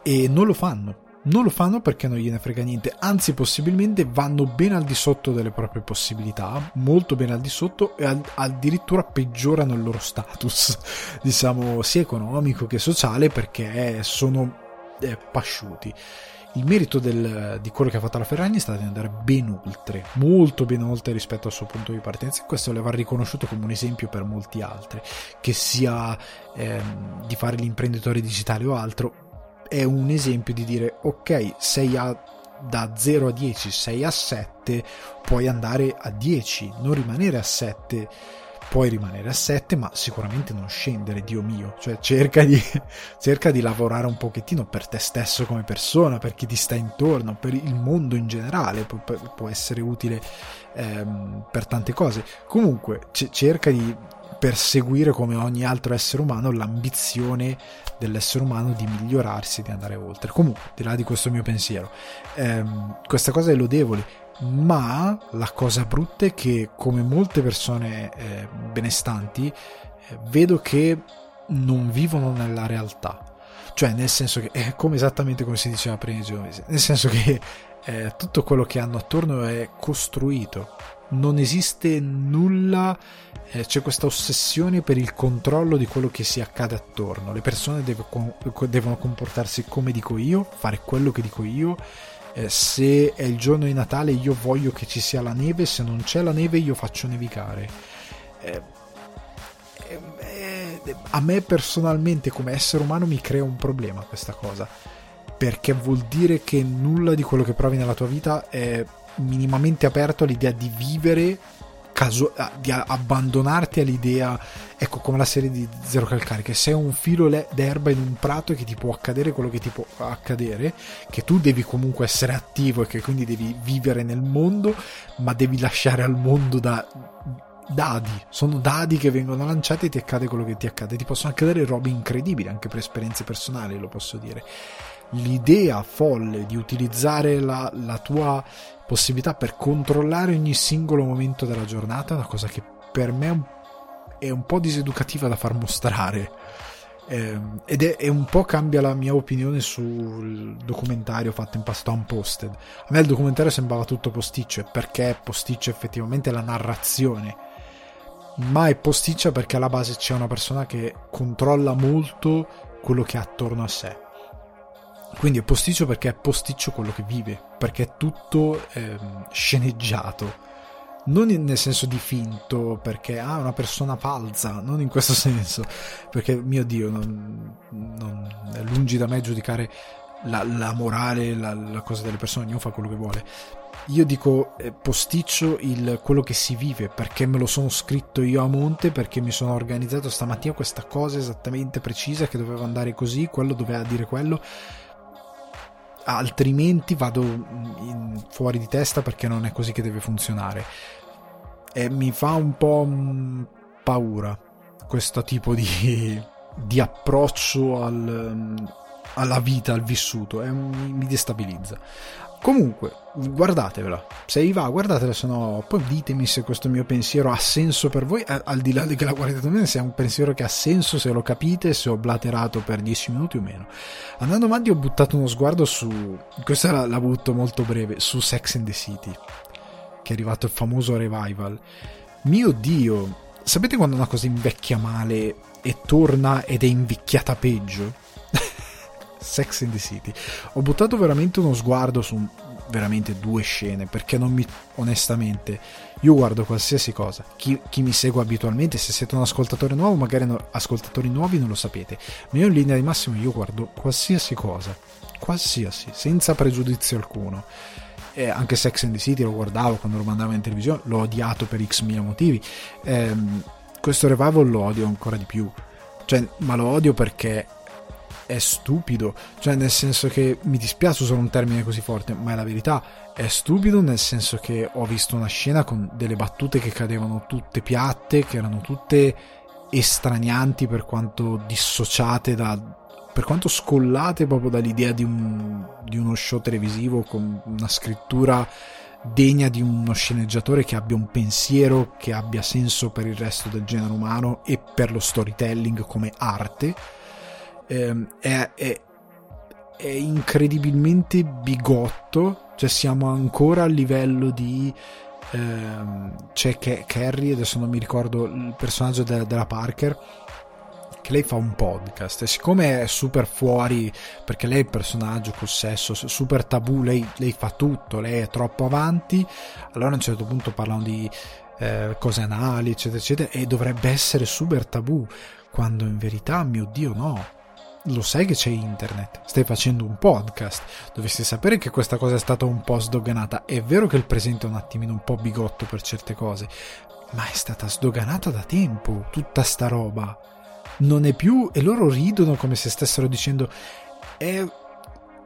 E non lo fanno. Non lo fanno perché non gliene frega niente, anzi possibilmente vanno ben al di sotto delle proprie possibilità, molto ben al di sotto e addirittura peggiorano il loro status, diciamo sia economico che sociale perché sono eh, pasciuti il merito del, di quello che ha fatto la Ferragni è stato di andare ben oltre, molto ben oltre rispetto al suo punto di partenza. E questo le va riconosciuto come un esempio per molti altri, che sia ehm, di fare l'imprenditore digitale o altro. È un esempio di dire ok, sei a da 0 a 10, sei a 7, puoi andare a 10, non rimanere a 7 puoi rimanere a 7 ma sicuramente non scendere dio mio. Cioè cerca di, cerca di lavorare un pochettino per te stesso come persona per chi ti sta intorno per il mondo in generale può, può essere utile ehm, per tante cose. Comunque c- cerca di perseguire come ogni altro essere umano l'ambizione dell'essere umano di migliorarsi di andare oltre. Comunque di là di questo mio pensiero ehm, questa cosa è lodevole ma la cosa brutta è che come molte persone eh, benestanti eh, vedo che non vivono nella realtà. Cioè nel senso che è come esattamente come si diceva prima nel senso che eh, tutto quello che hanno attorno è costruito. Non esiste nulla eh, c'è questa ossessione per il controllo di quello che si accade attorno. Le persone devono comportarsi come dico io fare quello che dico io eh, se è il giorno di Natale io voglio che ci sia la neve, se non c'è la neve io faccio nevicare. Eh, eh, a me personalmente come essere umano mi crea un problema questa cosa, perché vuol dire che nulla di quello che provi nella tua vita è minimamente aperto all'idea di vivere caso- di abbandonarti all'idea, ecco come la serie di Zero Calcare, che sei un filo d'erba in un prato e che ti può accadere quello che ti può accadere, che tu devi comunque essere attivo e che quindi devi vivere nel mondo, ma devi lasciare al mondo da dadi, sono dadi che vengono lanciati e ti accade quello che ti accade, ti possono accadere robe incredibili anche per esperienze personali, lo posso dire. L'idea folle di utilizzare la, la tua possibilità per controllare ogni singolo momento della giornata è una cosa che per me è un po' diseducativa da far mostrare. Eh, ed è, è, un po' cambia la mia opinione sul documentario fatto in passato Unposted. A me il documentario sembrava tutto posticcio, perché posticcio effettivamente la narrazione, ma è posticcia perché alla base c'è una persona che controlla molto quello che ha attorno a sé quindi è posticcio perché è posticcio quello che vive, perché è tutto ehm, sceneggiato. Non nel senso di finto, perché ha ah, una persona falsa, non in questo senso, perché mio Dio, non, non, è lungi da me giudicare la, la morale, la, la, cosa delle persone, ognuno fa quello che vuole. Io dico eh, posticcio il, quello che si vive, perché me lo sono scritto io a monte, perché mi sono organizzato stamattina questa cosa esattamente precisa che doveva andare così, quello doveva dire quello altrimenti vado in, fuori di testa perché non è così che deve funzionare. E mi fa un po' mm, paura questo tipo di, di approccio al, mm, alla vita, al vissuto, e mi destabilizza. Comunque, guardatevela. Se vi va, guardatela, se no, poi ditemi se questo mio pensiero ha senso per voi, al di là di che la guardate bene, se è un pensiero che ha senso, se lo capite, se ho blaterato per 10 minuti o meno. Andando avanti ho buttato uno sguardo su, questa la, la butto molto breve, su Sex and the City, che è arrivato il famoso revival. Mio Dio, sapete quando una cosa invecchia male e torna ed è invecchiata peggio? Sex in the City. Ho buttato veramente uno sguardo su veramente due scene perché non mi onestamente io guardo qualsiasi cosa. Chi, chi, mi segue abitualmente se siete un ascoltatore nuovo magari no, ascoltatori nuovi non lo sapete ma io in linea di massimo io guardo qualsiasi cosa qualsiasi senza pregiudizio alcuno. Eh, anche Sex and the City lo guardavo quando lo mandavo in televisione l'ho odiato per x mila motivi. Eh, questo revival lo odio ancora di più. Cioè, ma lo odio perché è stupido, cioè nel senso che mi dispiace usare un termine così forte, ma è la verità, è stupido nel senso che ho visto una scena con delle battute che cadevano tutte piatte, che erano tutte estranianti per quanto dissociate da per quanto scollate proprio dall'idea di, un, di uno show televisivo con una scrittura degna di uno sceneggiatore che abbia un pensiero che abbia senso per il resto del genere umano e per lo storytelling come arte ehm, è, è, è, incredibilmente bigotto, cioè siamo ancora a livello di... Ehm, c'è Carrie, adesso non mi ricordo il personaggio de- della Parker, che lei fa un podcast e siccome è super fuori perché lei è il personaggio col sesso super tabù lei, lei fa tutto lei è troppo avanti allora a un certo punto parlano di eh, cose anali eccetera eccetera e dovrebbe essere super tabù quando in verità mio dio no lo sai che c'è internet, stai facendo un podcast, dovresti sapere che questa cosa è stata un po' sdoganata. È vero che il presente è un attimino un po' bigotto per certe cose, ma è stata sdoganata da tempo tutta sta roba. Non è più, e loro ridono come se stessero dicendo, è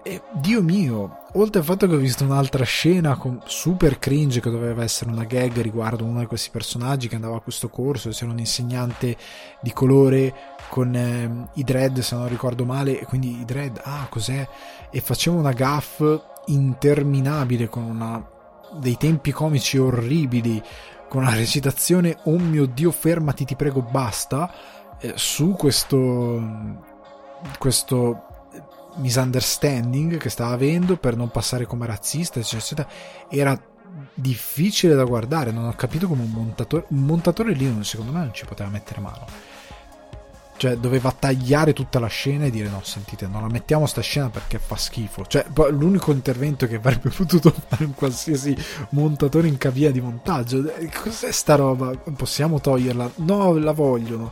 e Dio mio, oltre al fatto che ho visto un'altra scena super cringe che doveva essere una gag riguardo uno di questi personaggi che andava a questo corso, c'era un insegnante di colore con eh, i dread se non ricordo male, e quindi i dread, ah cos'è? E faceva una gaff interminabile con una, dei tempi comici orribili, con una recitazione, oh mio Dio fermati ti prego basta, eh, su questo questo misunderstanding che stava avendo per non passare come razzista, eccetera, eccetera, era difficile da guardare. Non ho capito come un montatore, un montatore lì, secondo me, non ci poteva mettere mano. Cioè, doveva tagliare tutta la scena e dire: No, sentite, non la mettiamo sta scena perché fa schifo. Cioè, l'unico intervento che avrebbe potuto fare un qualsiasi montatore in cabina di montaggio. Cos'è sta roba? Possiamo toglierla? No, la vogliono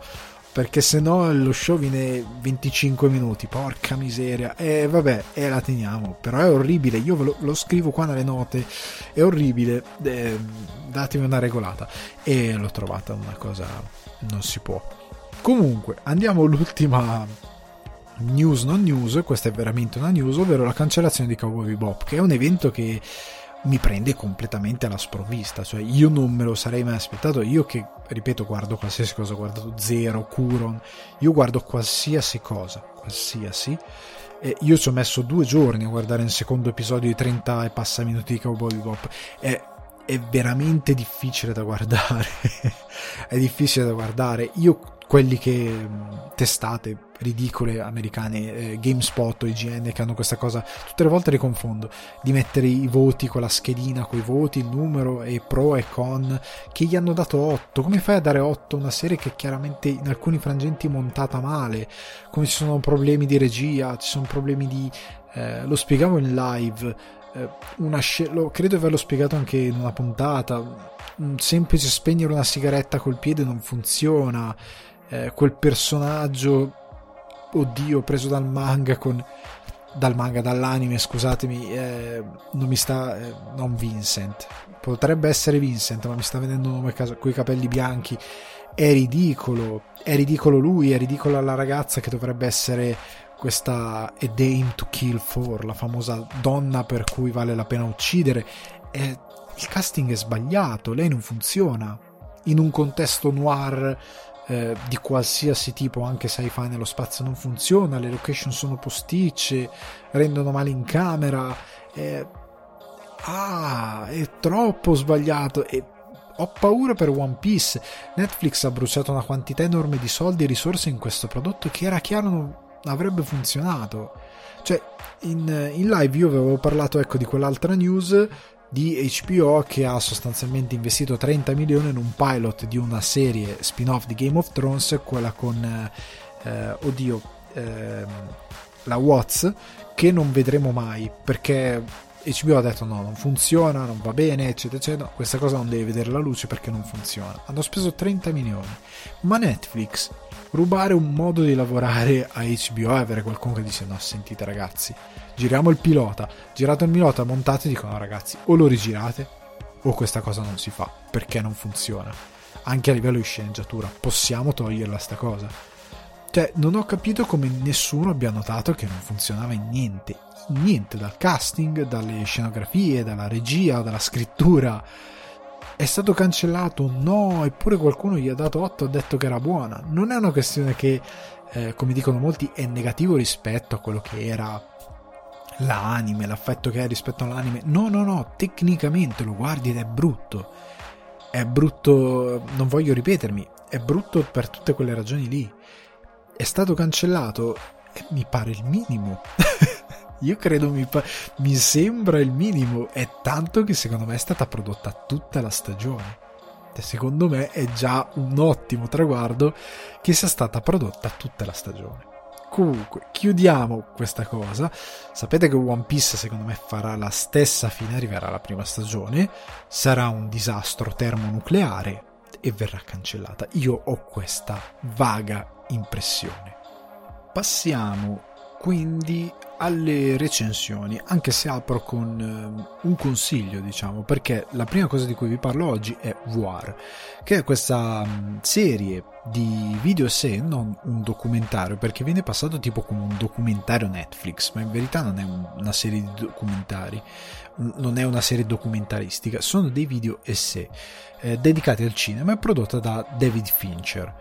perché se no lo show viene 25 minuti, porca miseria. E vabbè, e la teniamo, però è orribile, io lo, lo scrivo qua nelle note, è orribile, eh, datemi una regolata. E l'ho trovata una cosa, non si può. Comunque, andiamo all'ultima news non news, questa è veramente una news, ovvero la cancellazione di Cowboy Bebop, che è un evento che mi prende completamente alla sprovvista, cioè io non me lo sarei mai aspettato, io che ripeto guardo qualsiasi cosa, ho guardato Zero, Kuron, io guardo qualsiasi cosa, qualsiasi, e io ci ho messo due giorni a guardare il secondo episodio di 30 e passa minuti di Cowboy Bebop, è, è veramente difficile da guardare, è difficile da guardare, io quelli che testate ridicole americane, eh, GameSpot o IGN che hanno questa cosa, tutte le volte le confondo, di mettere i voti con la schedina, con i voti, il numero e pro e con, che gli hanno dato 8. Come fai a dare 8 a una serie che chiaramente in alcuni frangenti è montata male? Come ci sono problemi di regia, ci sono problemi di... Eh, lo spiegavo in live, eh, una sc- lo, credo di averlo spiegato anche in una puntata, un semplice spegnere una sigaretta col piede non funziona eh, quel personaggio, oddio, preso dal manga con dal manga, dall'anime, scusatemi, eh, non mi sta, eh, non Vincent, potrebbe essere Vincent, ma mi sta venendo un nome caso, coi capelli bianchi, è ridicolo, è ridicolo lui, è ridicola la ragazza che dovrebbe essere questa A Dame to Kill For, la famosa donna per cui vale la pena uccidere. E il casting è sbagliato, lei non funziona. In un contesto noir eh, di qualsiasi tipo, anche sci-fi nello spazio, non funziona. Le location sono posticce, rendono male in camera. Eh, ah, è troppo sbagliato. E ho paura per One Piece. Netflix ha bruciato una quantità enorme di soldi e risorse in questo prodotto che era chiaro non avrebbe funzionato. Cioè, in, in live io avevo parlato ecco di quell'altra news di HBO che ha sostanzialmente investito 30 milioni in un pilot di una serie spin-off di Game of Thrones, quella con, eh, oddio, eh, la Watts, che non vedremo mai perché HBO ha detto no, non funziona, non va bene, eccetera, eccetera. Questa cosa non deve vedere la luce perché non funziona. Hanno speso 30 milioni. Ma Netflix, rubare un modo di lavorare a HBO e avere qualcuno che dice no, sentite ragazzi, giriamo il pilota, girato il pilota, montate e dicono no ragazzi, o lo rigirate o questa cosa non si fa perché non funziona. Anche a livello di sceneggiatura, possiamo toglierla sta cosa. Cioè, non ho capito come nessuno abbia notato che non funzionava in niente niente dal casting, dalle scenografie, dalla regia, dalla scrittura. È stato cancellato? No, eppure qualcuno gli ha dato 8 e ha detto che era buona. Non è una questione che, eh, come dicono molti, è negativo rispetto a quello che era l'anime, l'affetto che hai rispetto all'anime. No, no, no, tecnicamente lo guardi ed è brutto. È brutto, non voglio ripetermi, è brutto per tutte quelle ragioni lì. È stato cancellato e mi pare il minimo. Io credo mi, mi sembra il minimo. È tanto che secondo me è stata prodotta tutta la stagione. E secondo me è già un ottimo traguardo che sia stata prodotta tutta la stagione. Comunque, chiudiamo questa cosa. Sapete che One Piece secondo me farà la stessa fine, arriverà la prima stagione, sarà un disastro termonucleare e verrà cancellata. Io ho questa vaga impressione. Passiamo quindi alle recensioni, anche se apro con eh, un consiglio, diciamo, perché la prima cosa di cui vi parlo oggi è War, che è questa serie di video sé, non un documentario, perché viene passato tipo come un documentario Netflix, ma in verità non è una serie di documentari, non è una serie documentaristica, sono dei video essè eh, dedicati al cinema e prodotta da David Fincher.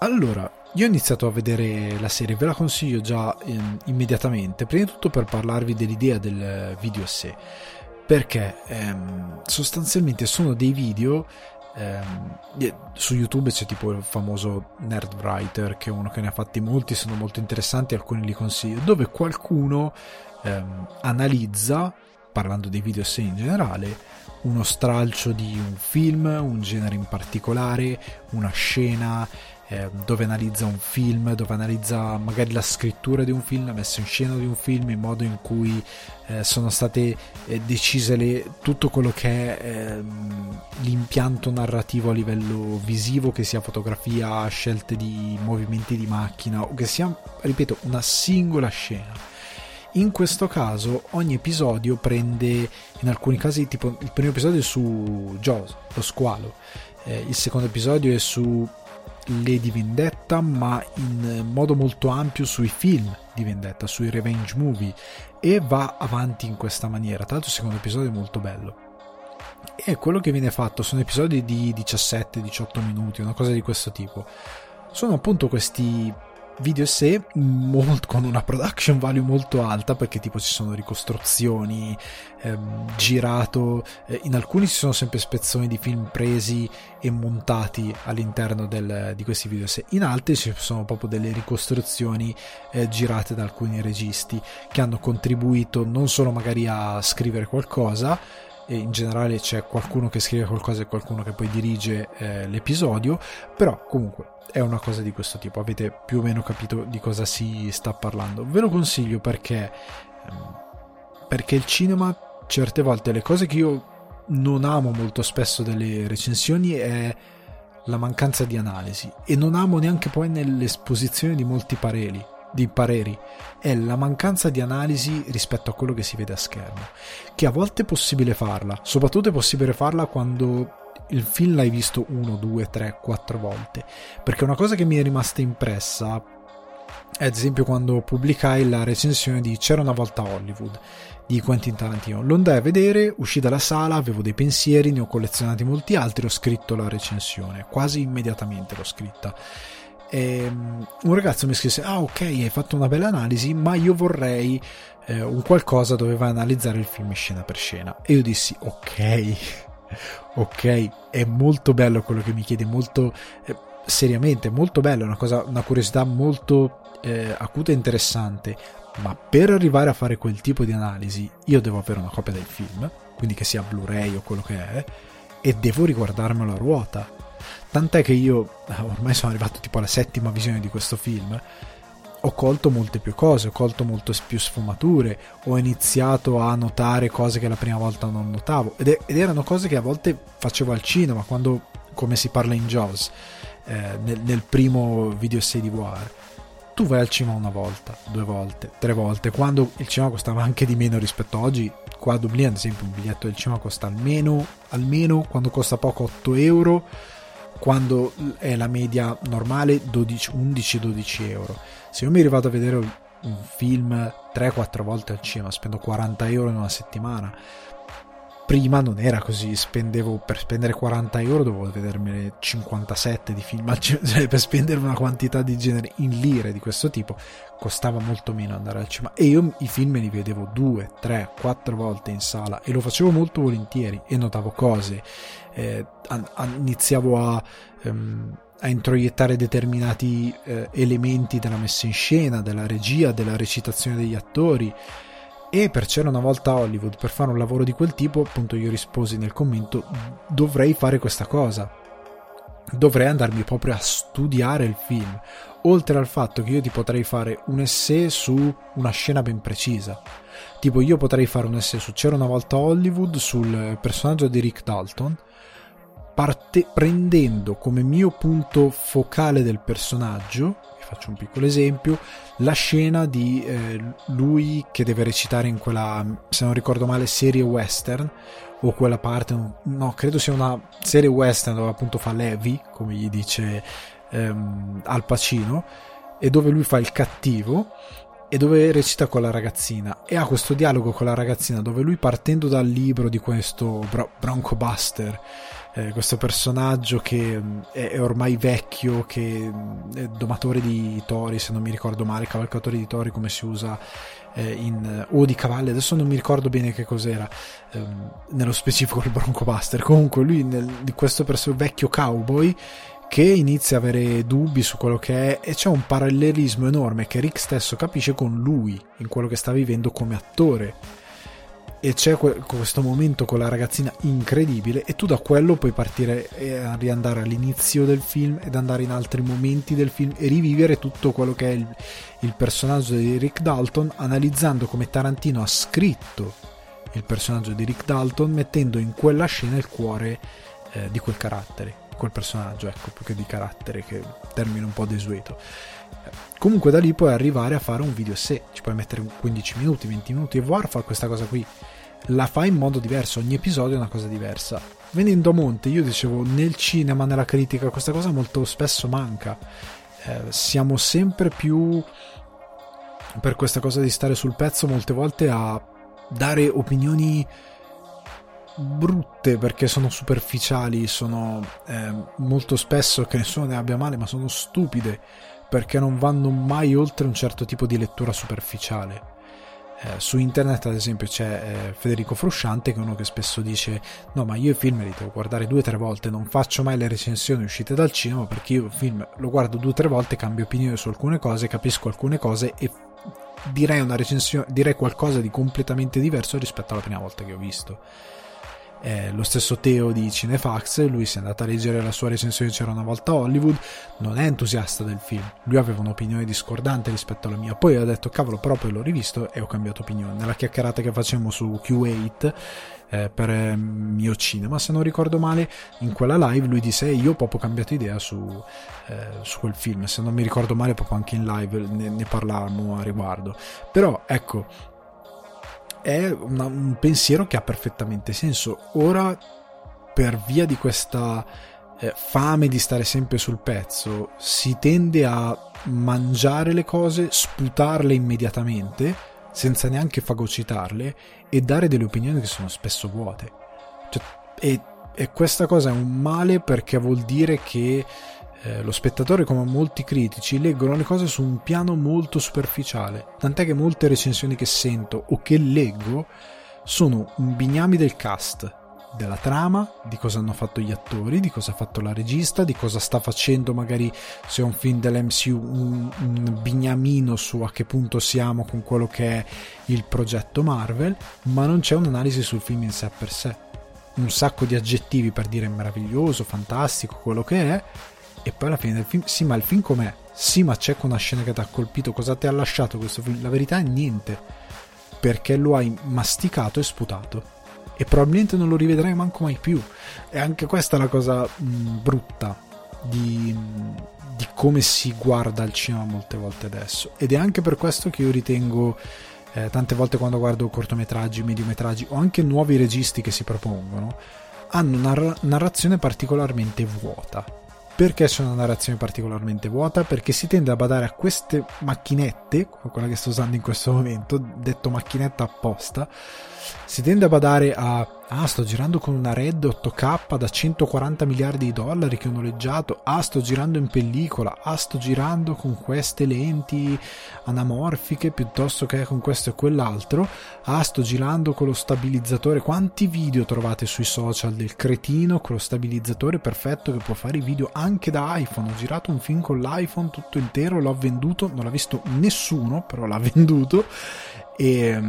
Allora, io ho iniziato a vedere la serie, ve la consiglio già eh, immediatamente, prima di tutto per parlarvi dell'idea del video sé, perché ehm, sostanzialmente sono dei video ehm, su YouTube c'è tipo il famoso Nerd Writer che è uno che ne ha fatti molti, sono molto interessanti, alcuni li consiglio, dove qualcuno ehm, analizza, parlando dei video sé in generale, uno stralcio di un film, un genere in particolare, una scena, eh, dove analizza un film, dove analizza magari la scrittura di un film, la messa in scena di un film, il modo in cui eh, sono state eh, decise le, tutto quello che è ehm, l'impianto narrativo a livello visivo, che sia fotografia, scelte di movimenti di macchina o che sia, ripeto, una singola scena. In questo caso ogni episodio prende, in alcuni casi, tipo il primo episodio è su Jaws, lo squalo, eh, il secondo episodio è su Lady Vendetta, ma in modo molto ampio sui film di Vendetta, sui revenge movie e va avanti in questa maniera. Tra l'altro il secondo episodio è molto bello. E quello che viene fatto sono episodi di 17-18 minuti, una cosa di questo tipo. Sono appunto questi video sé molt, con una production value molto alta perché tipo ci sono ricostruzioni ehm, girato eh, in alcuni ci sono sempre spezzoni di film presi e montati all'interno del, di questi video sé in altri ci sono proprio delle ricostruzioni eh, girate da alcuni registi che hanno contribuito non solo magari a scrivere qualcosa e in generale c'è qualcuno che scrive qualcosa e qualcuno che poi dirige eh, l'episodio, però comunque è una cosa di questo tipo, avete più o meno capito di cosa si sta parlando. Ve lo consiglio perché, ehm, perché il cinema certe volte le cose che io non amo molto spesso delle recensioni è la mancanza di analisi e non amo neanche poi nell'esposizione di molti pareri di pareri è la mancanza di analisi rispetto a quello che si vede a schermo che a volte è possibile farla soprattutto è possibile farla quando il film l'hai visto uno, due, tre, quattro volte perché una cosa che mi è rimasta impressa ad esempio quando pubblicai la recensione di C'era una volta Hollywood di Quentin Tarantino. Lo andai a vedere, uscì dalla sala, avevo dei pensieri, ne ho collezionati molti altri, ho scritto la recensione, quasi immediatamente l'ho scritta. E ehm, un ragazzo mi scrisse: Ah, ok, hai fatto una bella analisi, ma io vorrei eh, un qualcosa dove vai a analizzare il film scena per scena. E io dissi: Ok, ok, è molto bello quello che mi chiede, molto eh, seriamente, molto bello, una, cosa, una curiosità molto eh, acuta e interessante. Ma per arrivare a fare quel tipo di analisi, io devo avere una copia del film, quindi che sia Blu-ray o quello che è, e devo riguardarmelo a ruota Tant'è che io, ormai sono arrivato tipo alla settima visione di questo film, ho colto molte più cose, ho colto molte più sfumature, ho iniziato a notare cose che la prima volta non notavo ed, ed erano cose che a volte facevo al cinema, quando, come si parla in Jaws, eh, nel, nel, primo video 6 di War. Tu vai al cinema una volta, due volte, tre volte, quando il cinema costava anche di meno rispetto a oggi, qua a Dublino ad esempio un biglietto del cinema costa almeno, almeno quando costa poco 8 euro, quando è la media normale 11-12 euro. Se io mi rivado a vedere un film 3-4 volte al cinema, spendo 40 euro in una settimana. Prima non era così, spendevo per spendere 40 euro dovevo vedermene 57 di film, cioè per spendere una quantità di genere in lire di questo tipo costava molto meno andare al cinema e io i film li vedevo 2, 3, 4 volte in sala e lo facevo molto volentieri e notavo cose eh, a, a, iniziavo a, um, a, introiettare determinati eh, elementi della messa in scena, della regia, della recitazione degli attori. E per c'era una volta Hollywood, per fare un lavoro di quel tipo, appunto io risposi nel commento, dovrei fare questa cosa. Dovrei andarmi proprio a studiare il film, oltre al fatto che io ti potrei fare un essay su una scena ben precisa. Tipo io potrei fare un essay su C'era una volta Hollywood sul personaggio di Rick Dalton, parte, prendendo come mio punto focale del personaggio, vi faccio un piccolo esempio, la scena di eh, lui che deve recitare in quella, se non ricordo male, serie western, o quella parte, no, credo sia una serie western dove appunto fa Levi, come gli dice ehm, Al Pacino, e dove lui fa il cattivo e dove recita con la ragazzina. E ha questo dialogo con la ragazzina dove lui partendo dal libro di questo Bronco Buster eh, questo personaggio che mm, è, è, ormai vecchio, che mm, è domatore di tori, se non mi ricordo male, cavalcatore di tori come si usa eh, in, o di cavalli, adesso non mi ricordo bene che cos'era, ehm, nello specifico il Bronco Buster. Comunque lui nel, di questo perso- vecchio cowboy che inizia a avere dubbi su quello che è e c'è un parallelismo enorme che Rick stesso capisce con lui in quello che sta vivendo come attore e c'è questo momento con la ragazzina incredibile e tu da quello puoi partire e riandare all'inizio del film ed andare in altri momenti del film e rivivere tutto quello che è il, il personaggio di Rick Dalton analizzando come Tarantino ha scritto il personaggio di Rick Dalton mettendo in quella scena il cuore eh, di quel carattere quel personaggio ecco più che di carattere che termine un po' desueto. Comunque da lì puoi arrivare a fare un video se ci puoi mettere 15 minuti 20 minuti e War fa questa cosa qui la fa in modo diverso ogni episodio è una cosa diversa venendo a monte io dicevo nel cinema nella critica questa cosa molto spesso manca eh, siamo sempre più per questa cosa di stare sul pezzo molte volte a dare opinioni brutte perché sono superficiali sono eh, molto spesso che nessuno ne abbia male ma sono stupide perché non vanno mai oltre un certo tipo di lettura superficiale. Eh, su internet, ad esempio, c'è eh, Federico Frusciante che è uno che spesso dice: No, ma io i film li devo guardare due o tre volte, non faccio mai le recensioni uscite dal cinema perché io il film lo guardo due o tre volte, cambio opinione su alcune cose, capisco alcune cose e direi una recensione, direi qualcosa di completamente diverso rispetto alla prima volta che ho visto eh, lo stesso Teo di Cinefax, lui si è andato a leggere la sua recensione C'era una volta Hollywood, non è entusiasta del film, lui aveva un'opinione discordante rispetto alla mia, poi ho detto cavolo però poi l'ho rivisto e ho cambiato opinione, nella chiacchierata che facemmo su Q8 eh, per eh, mio cinema, se non ricordo male, in quella live lui disse io ho proprio cambiato idea su, eh, su, quel film, se non mi ricordo male proprio anche in live ne, ne parlavamo a riguardo, però ecco è una, un pensiero che ha perfettamente senso. Ora, per via di questa eh, fame di stare sempre sul pezzo, si tende a mangiare le cose, sputarle immediatamente, senza neanche fagocitarle, e dare delle opinioni che sono spesso vuote. Cioè, e, e, questa cosa è un male perché vuol dire che eh, lo spettatore, come molti critici, leggono le cose su un piano molto superficiale. Tant'è che molte recensioni che sento o che leggo sono un bignami del cast della trama, di cosa hanno fatto gli attori, di cosa ha fatto la regista, di cosa sta facendo magari se è un film dell'MCU un, un bignamino su a che punto siamo con quello che è il progetto Marvel, ma non c'è un'analisi sul film in sé per sé. Un sacco di aggettivi per dire meraviglioso, fantastico, quello che è, e poi alla fine del film, sì, ma il film com'è? Sì, ma c'è una scena che ti ha colpito, cosa ti ha lasciato questo film? La verità è niente, perché lo hai masticato e sputato e probabilmente non lo rivedrai manco mai più. E anche questa è la cosa mh, brutta di, di, come si guarda il cinema molte volte adesso. Ed è anche per questo che io ritengo eh, tante volte quando guardo cortometraggi, mediometraggi o anche nuovi registi che si propongono, hanno una narrazione particolarmente vuota perché c'è una narrazione particolarmente vuota? Perché si tende a badare a queste macchinette, come quella che sto usando in questo momento, detto macchinetta apposta, si tende a badare a ah sto girando con una Red 8K da 140 miliardi di dollari che ho noleggiato. Ah sto girando in pellicola. Ah sto girando con queste lenti anamorfiche piuttosto che con questo e quell'altro. Ah sto girando con lo stabilizzatore. Quanti video trovate sui social del cretino con lo stabilizzatore perfetto che può fare i video anche da iPhone? Ho girato un film con l'iPhone tutto intero l'ho venduto non l'ha visto nessuno però l'ha venduto e,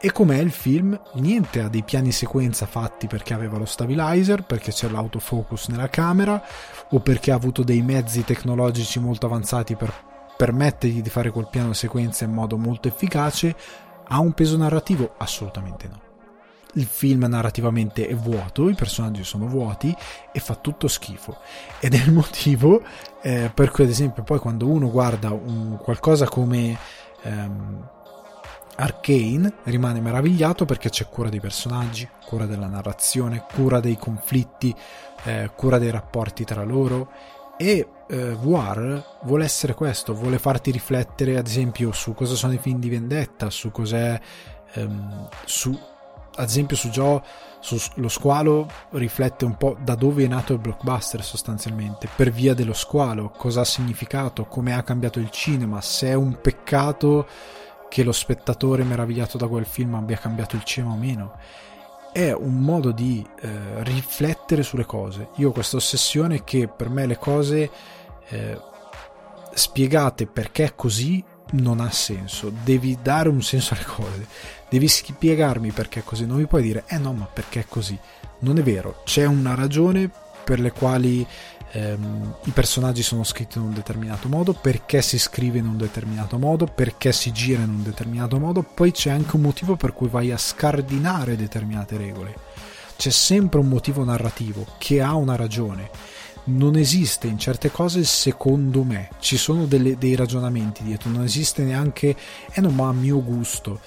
e com'è il film? Niente, ha dei piani sequenza fatti perché aveva lo stabilizer, perché c'è l'autofocus nella camera o perché ha avuto dei mezzi tecnologici molto avanzati per permettergli di fare quel piano sequenza in modo molto efficace. Ha un peso narrativo? Assolutamente no. Il film narrativamente è vuoto, i personaggi sono vuoti e fa tutto schifo. Ed è il motivo eh, per cui, ad esempio, poi quando uno guarda un, qualcosa come. Ehm, Arcane rimane meravigliato perché c'è cura dei personaggi, cura della narrazione, cura dei conflitti, eh, cura dei rapporti tra loro. E eh, War vuole essere questo, vuole farti riflettere ad esempio su cosa sono i film di vendetta, su cos'è ehm, su ad esempio su Joe lo squalo riflette un po' da dove è nato il blockbuster sostanzialmente, per via dello squalo, cosa ha significato, come ha cambiato il cinema, se è un peccato che lo spettatore meravigliato da quel film abbia cambiato il cinema o meno. È un modo di eh, riflettere sulle cose. Io ho questa ossessione che per me le cose eh, spiegate perché è così non ha senso. Devi dare un senso alle cose. Devi spiegarmi perché è così. Non mi puoi dire, eh no, ma perché è così. Non è vero. C'è una ragione per le quali ehm, i personaggi sono scritti in un determinato modo, perché si scrive in un determinato modo, perché si gira in un determinato modo, poi c'è anche un motivo per cui vai a scardinare determinate regole. C'è sempre un motivo narrativo che ha una ragione. Non esiste in certe cose secondo me, ci sono delle, dei ragionamenti dietro, non esiste neanche, eh no ma a mio gusto,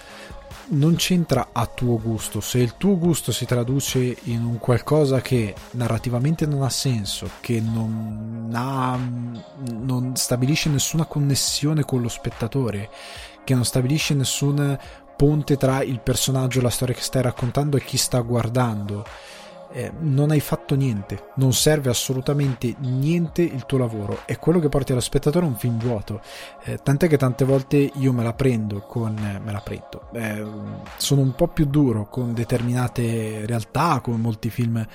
non c'entra a tuo gusto. Se il tuo gusto si traduce in un qualcosa che narrativamente non ha senso, che non, ha, non stabilisce nessuna connessione con lo spettatore, che non stabilisce nessun ponte tra il personaggio, la storia che stai raccontando e chi sta guardando, eh, non hai fatto niente, non serve assolutamente niente il tuo lavoro, è quello che porti allo spettatore un film vuoto, eh, tant'è che tante volte io me la prendo con, eh, me la prendo, eh, sono un po' più duro con determinate realtà, come molti film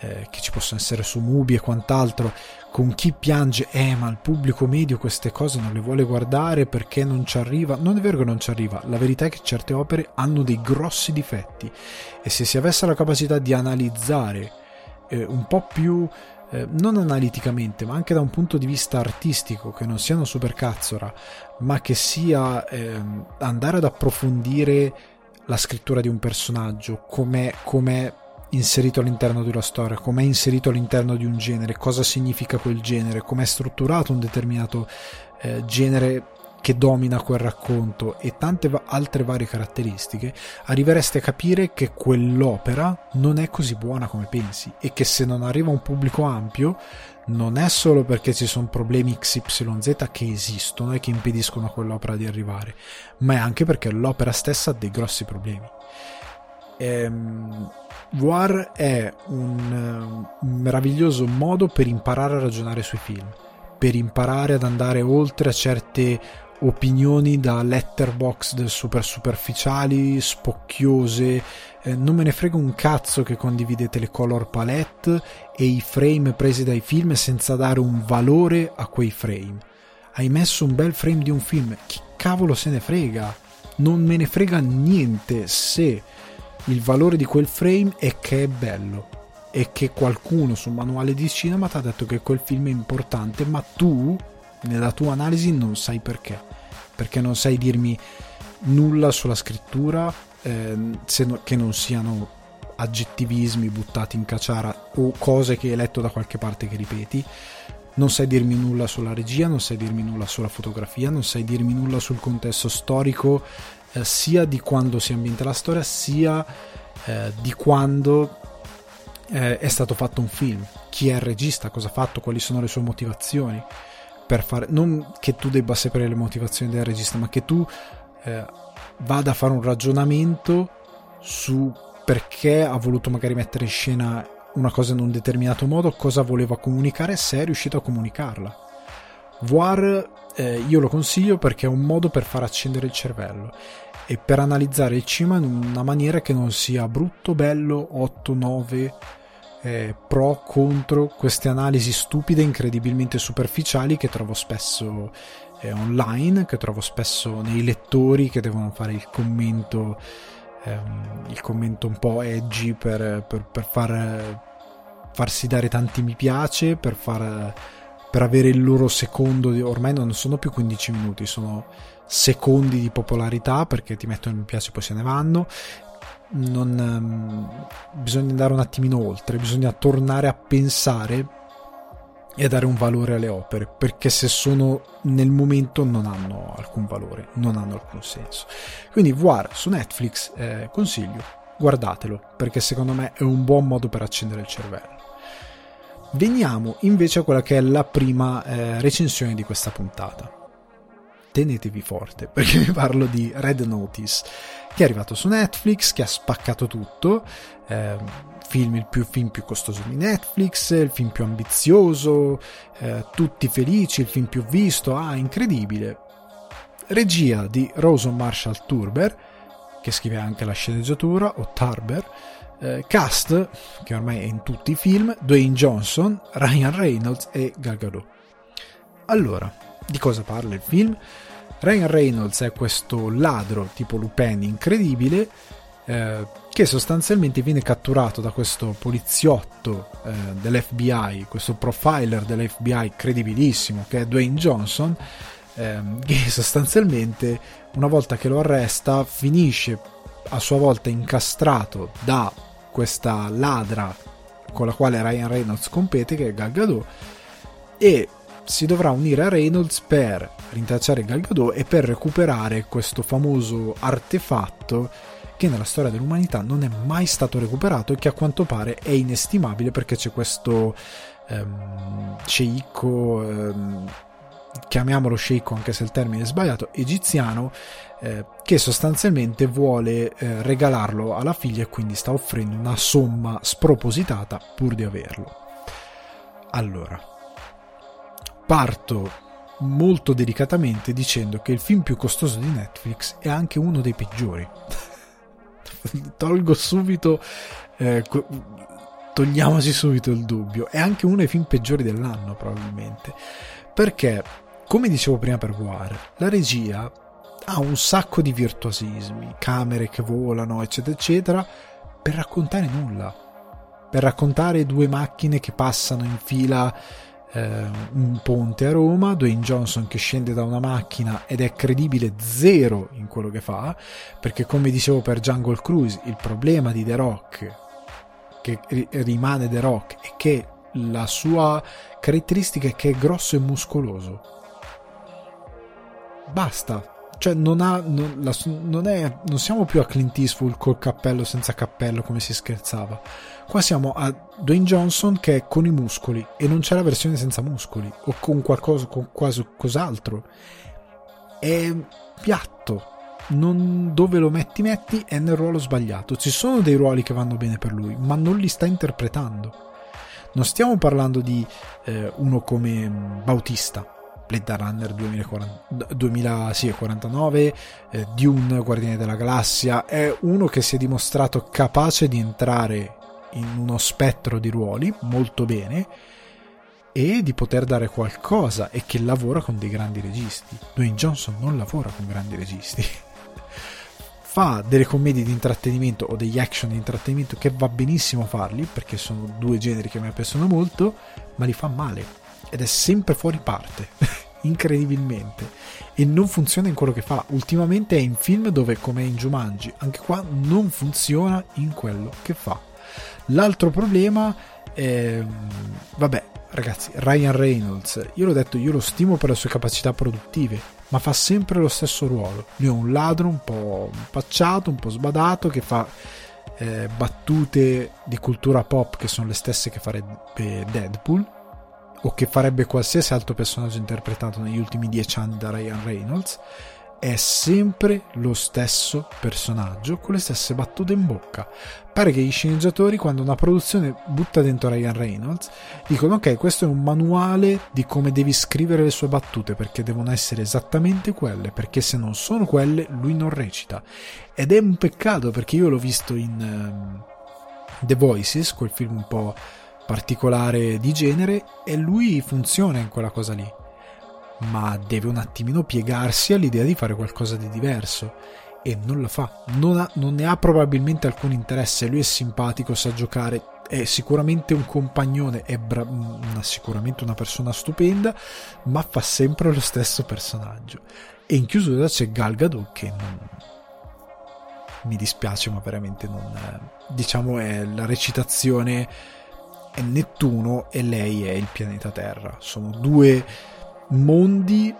eh, che ci possono essere su Mubi e quant'altro, con chi piange, eh ma il pubblico medio queste cose non le vuole guardare perché non ci arriva, non è vero che non ci arriva, la verità è che certe opere hanno dei grossi difetti e se si avesse la capacità di analizzare eh, un po' più eh, non analiticamente, ma anche da un punto di vista artistico, che non sia una supercazzora, ma che sia eh, andare ad approfondire la scrittura di un personaggio, come com'è inserito all'interno di una storia, com'è inserito all'interno di un genere, cosa significa quel genere, com'è strutturato un determinato eh, genere che domina quel racconto? E tante altre varie caratteristiche, arriveresti a capire che quell'opera non è così buona come pensi e che se non arriva a un pubblico ampio non è solo perché ci sono problemi XYZ che esistono e che impediscono a quell'opera di arrivare, ma è anche perché l'opera stessa ha dei grossi problemi. Ehm, Voir è un, un meraviglioso modo per imparare a ragionare sui film per imparare ad andare oltre a certe opinioni da letterbox super superficiali, spocchiose, eh, non me ne frega un cazzo che condividete le color palette e i frame presi dai film senza dare un valore a quei frame. Hai messo un bel frame di un film, chi cavolo se ne frega? Non me ne frega niente se il valore di quel frame è che è bello. E che qualcuno sul manuale di cinema ti ha detto che quel film è importante, ma tu nella tua analisi non sai perché. Perché non sai dirmi nulla sulla scrittura eh, no, che non siano aggettivismi buttati in cacciara o cose che hai letto da qualche parte che ripeti. Non sai dirmi nulla sulla regia, non sai dirmi nulla sulla fotografia, non sai dirmi nulla sul contesto storico, eh, sia di quando si ambienta la storia, sia eh, di quando eh, è stato fatto un film, chi è il regista, cosa ha fatto, quali sono le sue motivazioni per fare non che tu debba sapere le motivazioni del regista ma che tu eh, vada a fare un ragionamento su perché ha voluto magari mettere in scena una cosa in un determinato modo cosa voleva comunicare se è riuscito a comunicarla. Voir eh, io lo consiglio perché è un modo per far accendere il cervello e per analizzare il cinema in una maniera che non sia brutto, bello, 8, 9 eh, pro contro queste analisi stupide, incredibilmente superficiali che trovo spesso eh, online, che trovo spesso nei lettori che devono fare il commento, ehm, il commento un po' edgy per, per, per far, farsi dare tanti mi piace, per far per avere il loro secondo, ormai non sono più 15 minuti, sono secondi di popolarità perché ti mettono mi piace poi se ne vanno non, um, bisogna andare un attimino oltre, bisogna tornare a pensare e a dare un valore alle opere, perché se sono nel momento non hanno alcun valore, non hanno alcun senso. Quindi Voir su Netflix eh, consiglio, guardatelo, perché secondo me è un buon modo per accendere il cervello. Veniamo invece a quella che è la prima eh, recensione di questa puntata tenetevi forte perché vi parlo di Red Notice che è arrivato su Netflix che ha spaccato tutto eh, film, il più, film più costoso di Netflix il film più ambizioso eh, tutti felici il film più visto ah incredibile. Regia di Rosen Marshall Turber che scrive anche la sceneggiatura o Tarber eh, cast che ormai è in tutti i film Dwayne Johnson Ryan Reynolds e Gal Gadot. Allora di cosa parla il film? Ryan Reynolds è questo ladro tipo Lupin incredibile eh, che sostanzialmente viene catturato da questo poliziotto eh, dell'FBI, questo profiler dell'FBI credibilissimo che è Dwayne Johnson, eh, che sostanzialmente una volta che lo arresta finisce a sua volta incastrato da questa ladra con la quale Ryan Reynolds compete, che è Gal Gadot, e si dovrà unire a Reynolds per rintracciare Gal Gadot e per recuperare questo famoso artefatto che nella storia dell'umanità non è mai stato recuperato e che a quanto pare è inestimabile perché c'è questo ehm, sceicco ehm, chiamiamolo sceicco anche se il termine è sbagliato egiziano eh, che sostanzialmente vuole eh, regalarlo alla figlia e quindi sta offrendo una somma spropositata pur di averlo. Allora parto molto delicatamente dicendo che il film più costoso di Netflix è anche uno dei peggiori. Tolgo subito, eh, togliamoci subito il dubbio, è anche uno dei film peggiori dell'anno probabilmente, perché, come dicevo prima per Voir, la regia ha un sacco di virtuosismi, camere che volano, eccetera, eccetera, per raccontare nulla, per raccontare due macchine che passano in fila eh, un ponte a Roma, Dwayne Johnson che scende da una macchina ed è credibile zero in quello che fa, perché come dicevo per Jungle Cruise, il problema di The Rock, che rimane The Rock, è che la sua caratteristica è che è grosso e muscoloso. basta. Cioè, non, ha, non, la, non, è, non siamo più a Clint Eastwood col cappello senza cappello come si scherzava. Qua siamo a Dwayne Johnson che è con i muscoli e non c'è la versione senza muscoli o con qualcosa, con quasi cos'altro. È piatto. Non, dove lo metti, metti è nel ruolo sbagliato. Ci sono dei ruoli che vanno bene per lui, ma non li sta interpretando. Non stiamo parlando di eh, uno come Bautista, Blade Runner 2040, 2049, eh, Dune, Guardiani della Galassia, è uno che si è dimostrato capace di entrare in uno spettro di ruoli molto bene e di poter dare qualcosa e che lavora con dei grandi registi. Dwayne Johnson non lavora con grandi registi. Fa delle commedie di intrattenimento o degli action di intrattenimento che va benissimo farli perché sono due generi che mi piacciono molto, ma li fa male ed è sempre fuori parte, incredibilmente. E non funziona in quello che fa. Ultimamente è in film dove, come in Jumanji, anche qua non funziona in quello che fa. L'altro problema è. Vabbè, ragazzi, Ryan Reynolds, io l'ho detto, io lo stimo per le sue capacità produttive, ma fa sempre lo stesso ruolo. Lui è un ladro un po' impacciato, un po' sbadato, che fa eh, battute di cultura pop che sono le stesse che farebbe Deadpool o che farebbe qualsiasi altro personaggio interpretato negli ultimi dieci anni da Ryan Reynolds, è sempre lo stesso personaggio con le stesse battute in bocca. Pare che gli sceneggiatori, quando una produzione butta dentro Ryan Reynolds, dicono: Ok, questo è un manuale di come devi scrivere le sue battute perché devono essere esattamente quelle. Perché se non sono quelle, lui non recita. Ed è un peccato perché io l'ho visto in um, The Voices, quel film un po' particolare di genere e lui funziona in quella cosa lì ma deve un attimino piegarsi all'idea di fare qualcosa di diverso e non lo fa. Non, ha, non ne ha probabilmente alcun interesse. Lui è simpatico sa giocare è sicuramente un compagnone è bra- una, sicuramente una persona stupenda ma fa sempre lo stesso personaggio. E in chiusura c'è Gal Gadot che non, mi dispiace ma veramente non diciamo è la recitazione è Nettuno e lei è il pianeta Terra. Sono due mondi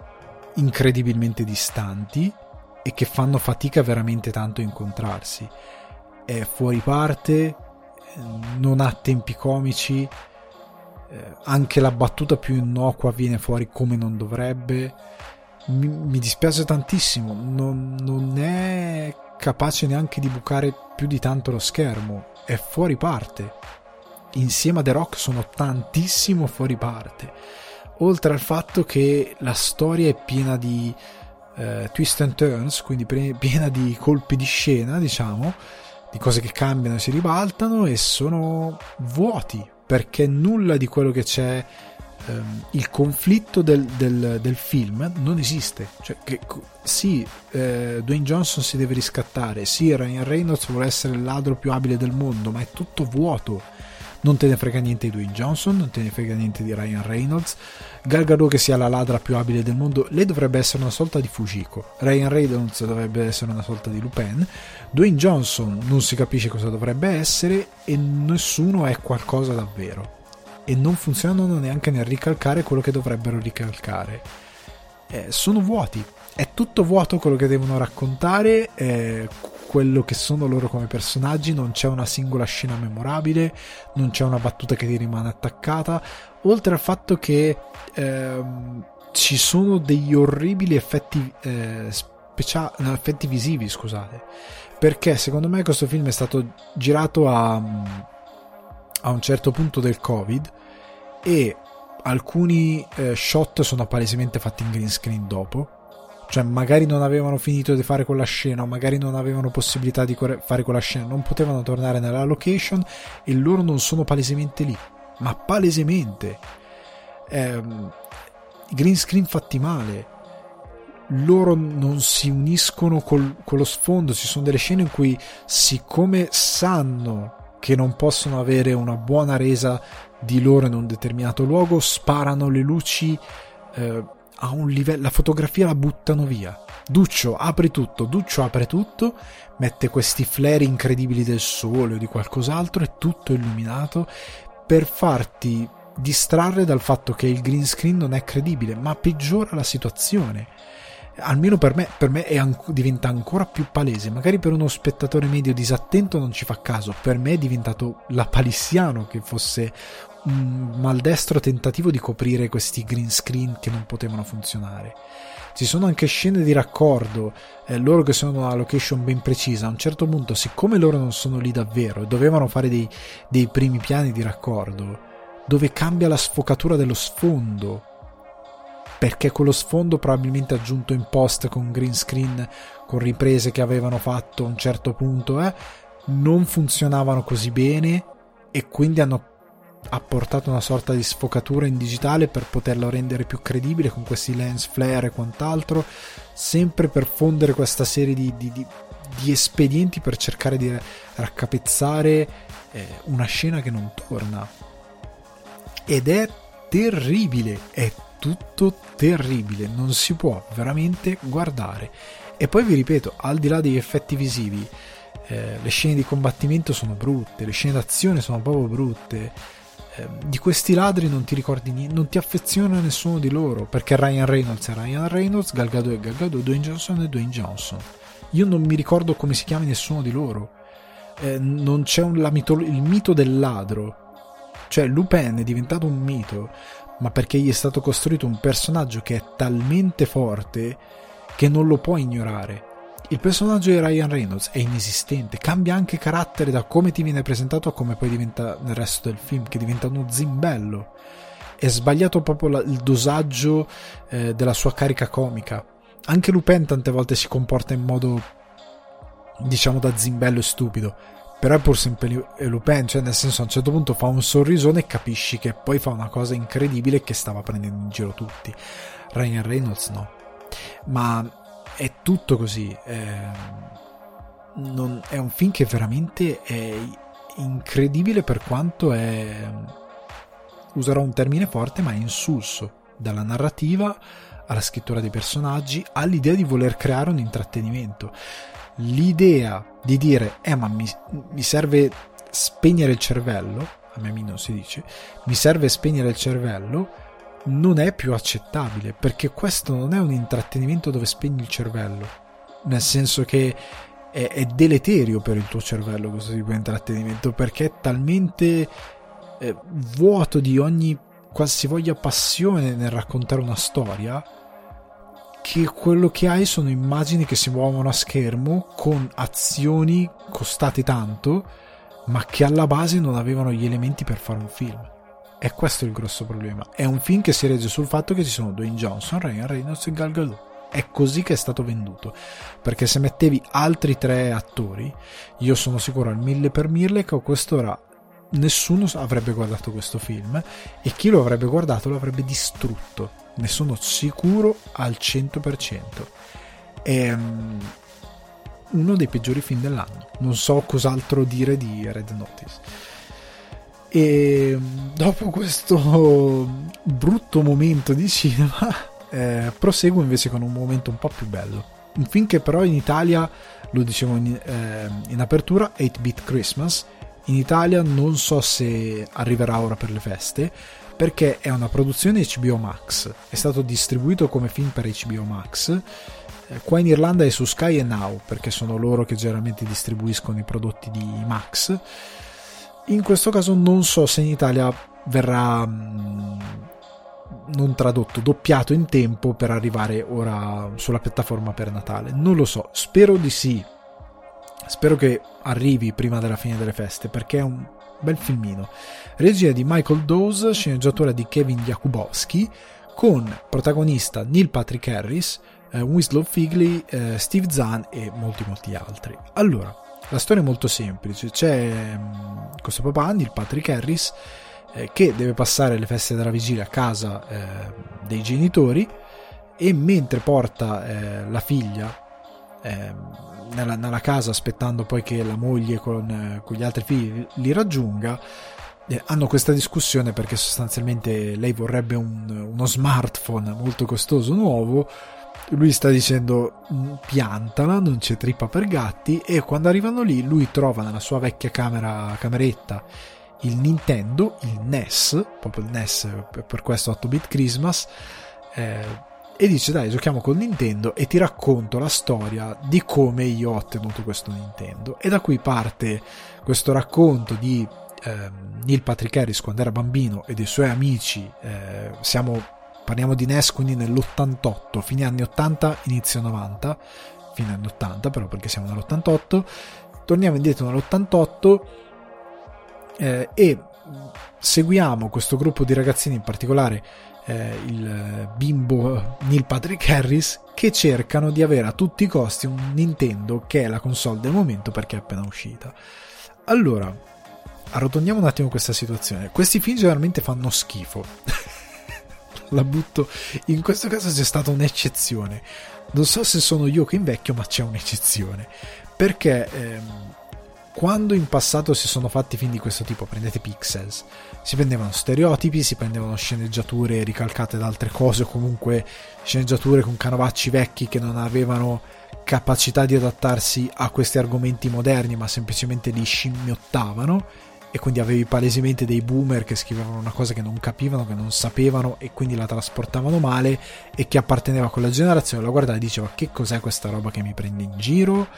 incredibilmente distanti e che fanno fatica veramente tanto a incontrarsi. È fuori parte, non ha tempi comici, eh, anche la battuta più innocua viene fuori come non dovrebbe. Mi, mi dispiace tantissimo, non, non è capace neanche di bucare più di tanto lo schermo, è fuori parte insieme a The Rock sono tantissimo fuori parte. Oltre al fatto che la storia è piena di eh, twist and turns, quindi piena di colpi di scena, diciamo, di cose che cambiano e si ribaltano e sono vuoti perché nulla di quello che c'è ehm, il conflitto del, del, del, film non esiste. Cioè che, sì eh, Dwayne Johnson si deve riscattare sì Ryan Reynolds vuole essere il ladro più abile del mondo ma è tutto vuoto. Non te ne frega niente di Dwayne Johnson, non te ne frega niente di Ryan Reynolds, Gal Gadot che sia la ladra più abile del mondo, lei dovrebbe essere una sorta di Fujiko, Ryan Reynolds dovrebbe essere una sorta di Lupin, Dwayne Johnson non si capisce cosa dovrebbe essere e nessuno è qualcosa davvero. E non funzionano neanche nel ricalcare quello che dovrebbero ricalcare. Eh, sono vuoti, è tutto vuoto quello che devono raccontare, eh, quello che sono loro come personaggi, non c'è una singola scena memorabile, non c'è una battuta che ti rimane attaccata, oltre al fatto che ehm, ci sono degli orribili effetti, eh, speciali, no, effetti visivi, scusate, perché secondo me questo film è stato girato a, a un certo punto del Covid e alcuni eh, shot sono palesemente fatti in green screen dopo. Cioè magari non avevano finito di fare quella scena magari non avevano possibilità di fare quella scena, non potevano tornare nella location e loro non sono palesemente lì, ma palesemente. Ehm, green screen fatti male, loro non si uniscono col, con lo sfondo, ci sono delle scene in cui siccome sanno che non possono avere una buona resa di loro in un determinato luogo, sparano le luci eh, a un livello, la fotografia la buttano via. Duccio apri tutto, Duccio apre tutto, mette questi flare incredibili del sole o di qualcos'altro, è tutto illuminato per farti distrarre dal fatto che il green screen non è credibile, ma peggiora la situazione. almeno per me, per me an- diventa ancora più palese. Magari per uno spettatore medio disattento non ci fa caso, per me è diventato la palissiano che fosse un maldestro tentativo di coprire questi green screen che non potevano funzionare. Ci sono anche scene di raccordo, eh, loro che sono una location ben precisa, a un certo punto, siccome loro non sono lì davvero, dovevano fare dei, dei primi piani di raccordo, dove cambia la sfocatura dello sfondo, perché quello sfondo probabilmente aggiunto in post con green screen, con riprese che avevano fatto a un certo punto, eh, non funzionavano così bene e quindi hanno apportato una sorta di sfocatura in digitale per poterlo rendere più credibile con questi lens flare e quant'altro, sempre per fondere questa serie di, di, di, di espedienti per cercare di raccapezzare eh, una scena che non torna. Ed è terribile, è tutto terribile, non si può veramente guardare. E poi vi ripeto, al di là degli effetti visivi, eh, le scene di combattimento sono brutte, le scene d'azione sono proprio brutte Ehm, di questi ladri non ti ricordi niente, non ti affeziona nessuno di loro, perché Ryan Reynolds è Ryan Reynolds, Gal Gadot è Gal Gadot, Dwayne Johnson è Dwayne Johnson. Io non mi ricordo come si chiama nessuno di loro. Eh, non c'è un, mito, il mito del ladro. Cioè, Lupin è diventato un mito, ma perché gli è stato costruito un personaggio che è talmente forte che non lo puoi ignorare il personaggio di Ryan Reynolds è inesistente, cambia anche carattere da come ti viene presentato a come poi diventa nel resto del film, che diventa uno zimbello. È sbagliato proprio la, il dosaggio eh, della sua carica comica. Anche Lupin tante volte si comporta in modo, diciamo, da zimbello e stupido. Però è pur sempre Lupin, cioè nel senso a un certo punto fa un sorrisone e capisci che poi fa una cosa incredibile che stava prendendo in giro tutti. Ryan Reynolds no. Ma è tutto così. È, non, è un film che veramente è incredibile per quanto è. Userò un termine forte, ma è insulso dalla narrativa alla scrittura dei personaggi, all'idea di voler creare un intrattenimento. L'idea di dire, eh, ma mi, mi serve spegnere il cervello, a me non si dice, mi serve spegnere il cervello non è più accettabile perché questo non è un intrattenimento dove spegni il cervello. Nel senso che è, è deleterio per il tuo cervello questo tipo di intrattenimento perché è talmente eh, vuoto di ogni qualsivoglia passione nel raccontare una storia che quello che hai sono immagini che si muovono a schermo con azioni costate tanto ma che alla base non avevano gli elementi per fare un film è questo il grosso problema. È un film che si regge sul fatto che ci sono Dwayne Johnson, Ryan Reynolds e Gal Gadot. È così che è stato venduto. Perché se mettevi altri tre attori, io sono sicuro al mille per mille che a quest'ora nessuno avrebbe guardato questo film e chi lo avrebbe guardato lo avrebbe distrutto. Ne sono sicuro al 100%. È um, uno dei peggiori film dell'anno. Non so cos'altro dire di Red Notice. E dopo questo brutto momento di cinema, eh, proseguo invece con un momento un po' più bello. Un film che però in Italia, lo dicevo in, eh, in apertura, 8-Bit Christmas. In Italia non so se arriverà ora per le feste, perché è una produzione HBO Max. È stato distribuito come film per HBO Max. Eh, qua in Irlanda è su Sky e Now, perché sono loro che generalmente distribuiscono i prodotti di Max in questo caso non so se in Italia verrà mm, non tradotto, doppiato in tempo per arrivare ora sulla piattaforma per Natale. Non lo so, spero di sì. Spero che arrivi prima della fine delle feste perché è un bel filmino. Regia di Michael Dawes, sceneggiatura di Kevin Jakubowski, con protagonista Neil Patrick Harris, eh, Winslow Figley, eh, Steve Zahn e molti molti altri. Allora, la storia è molto semplice, c'è mm, questo papà, il Patrick Harris, eh, che deve passare le feste della vigilia a casa eh, dei genitori e mentre porta eh, la figlia ehm, nella, nella, casa aspettando poi che la moglie con, eh, con gli altri figli li raggiunga, eh, hanno questa discussione perché sostanzialmente lei vorrebbe un, uno smartphone molto costoso nuovo lui sta dicendo mm, piantala, non c'è trippa per gatti e quando arrivano lì lui trova nella sua vecchia camera, cameretta il Nintendo, il NES, proprio il NES per questo 8-bit Christmas, eh, e dice dai giochiamo con Nintendo e ti racconto la storia di come io ho ottenuto questo Nintendo. E da qui parte questo racconto di eh, Neil Patrick Harris quando era bambino e dei suoi amici eh, siamo parliamo di NES quindi nell'88 fine anni 80 inizio 90 fine anni 80 però perché siamo nell'88 torniamo indietro nell'88 eh, e seguiamo questo gruppo di ragazzini in particolare eh, il bimbo Neil Patrick Harris che cercano di avere a tutti i costi un Nintendo che è la console del momento perché è appena uscita. Allora, arrotondiamo un attimo questa situazione. Questi film generalmente fanno schifo. La butto. In questo caso c'è stata un'eccezione. Non so se sono io che invecchio, ma c'è un'eccezione. Perché ehm, quando in passato si sono fatti film di questo tipo, prendete Pixels, si prendevano stereotipi, si prendevano sceneggiature ricalcate da altre cose o comunque sceneggiature con canovacci vecchi che non avevano capacità di adattarsi a questi argomenti moderni, ma semplicemente li scimmiottavano e quindi avevi palesemente dei boomer che scrivevano una cosa che non capivano, che non sapevano e quindi la trasportavano male e che apparteneva a quella generazione, la guardava e diceva che cos'è questa roba che mi prende in giro?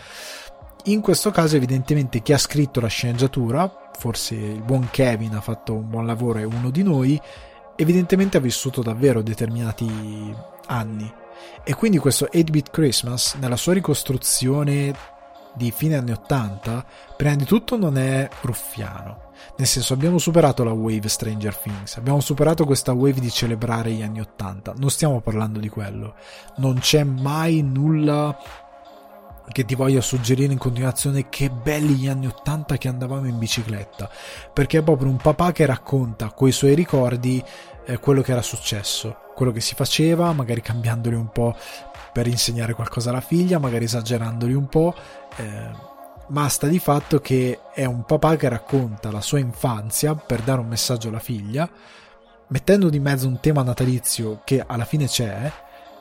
In questo caso evidentemente chi ha scritto la sceneggiatura, forse il buon Kevin ha fatto un buon lavoro, è uno di noi, evidentemente ha vissuto davvero determinati anni. E quindi questo 8-bit Christmas, nella sua ricostruzione di fine anni 80, prima di tutto non è ruffiano. Nel senso, abbiamo superato la wave Stranger Things, abbiamo superato questa wave di celebrare gli anni 80. Non stiamo parlando di quello. Non c'è mai nulla che ti voglio suggerire in continuazione che belli gli anni 80 che andavamo in bicicletta perché è proprio un papà che racconta coi suoi ricordi eh, quello che era successo quello che si faceva magari cambiandoli un po' per insegnare qualcosa alla figlia magari esagerandoli un po' eh, ma sta di fatto che è un papà che racconta la sua infanzia per dare un messaggio alla figlia mettendo di mezzo un tema natalizio che alla fine c'è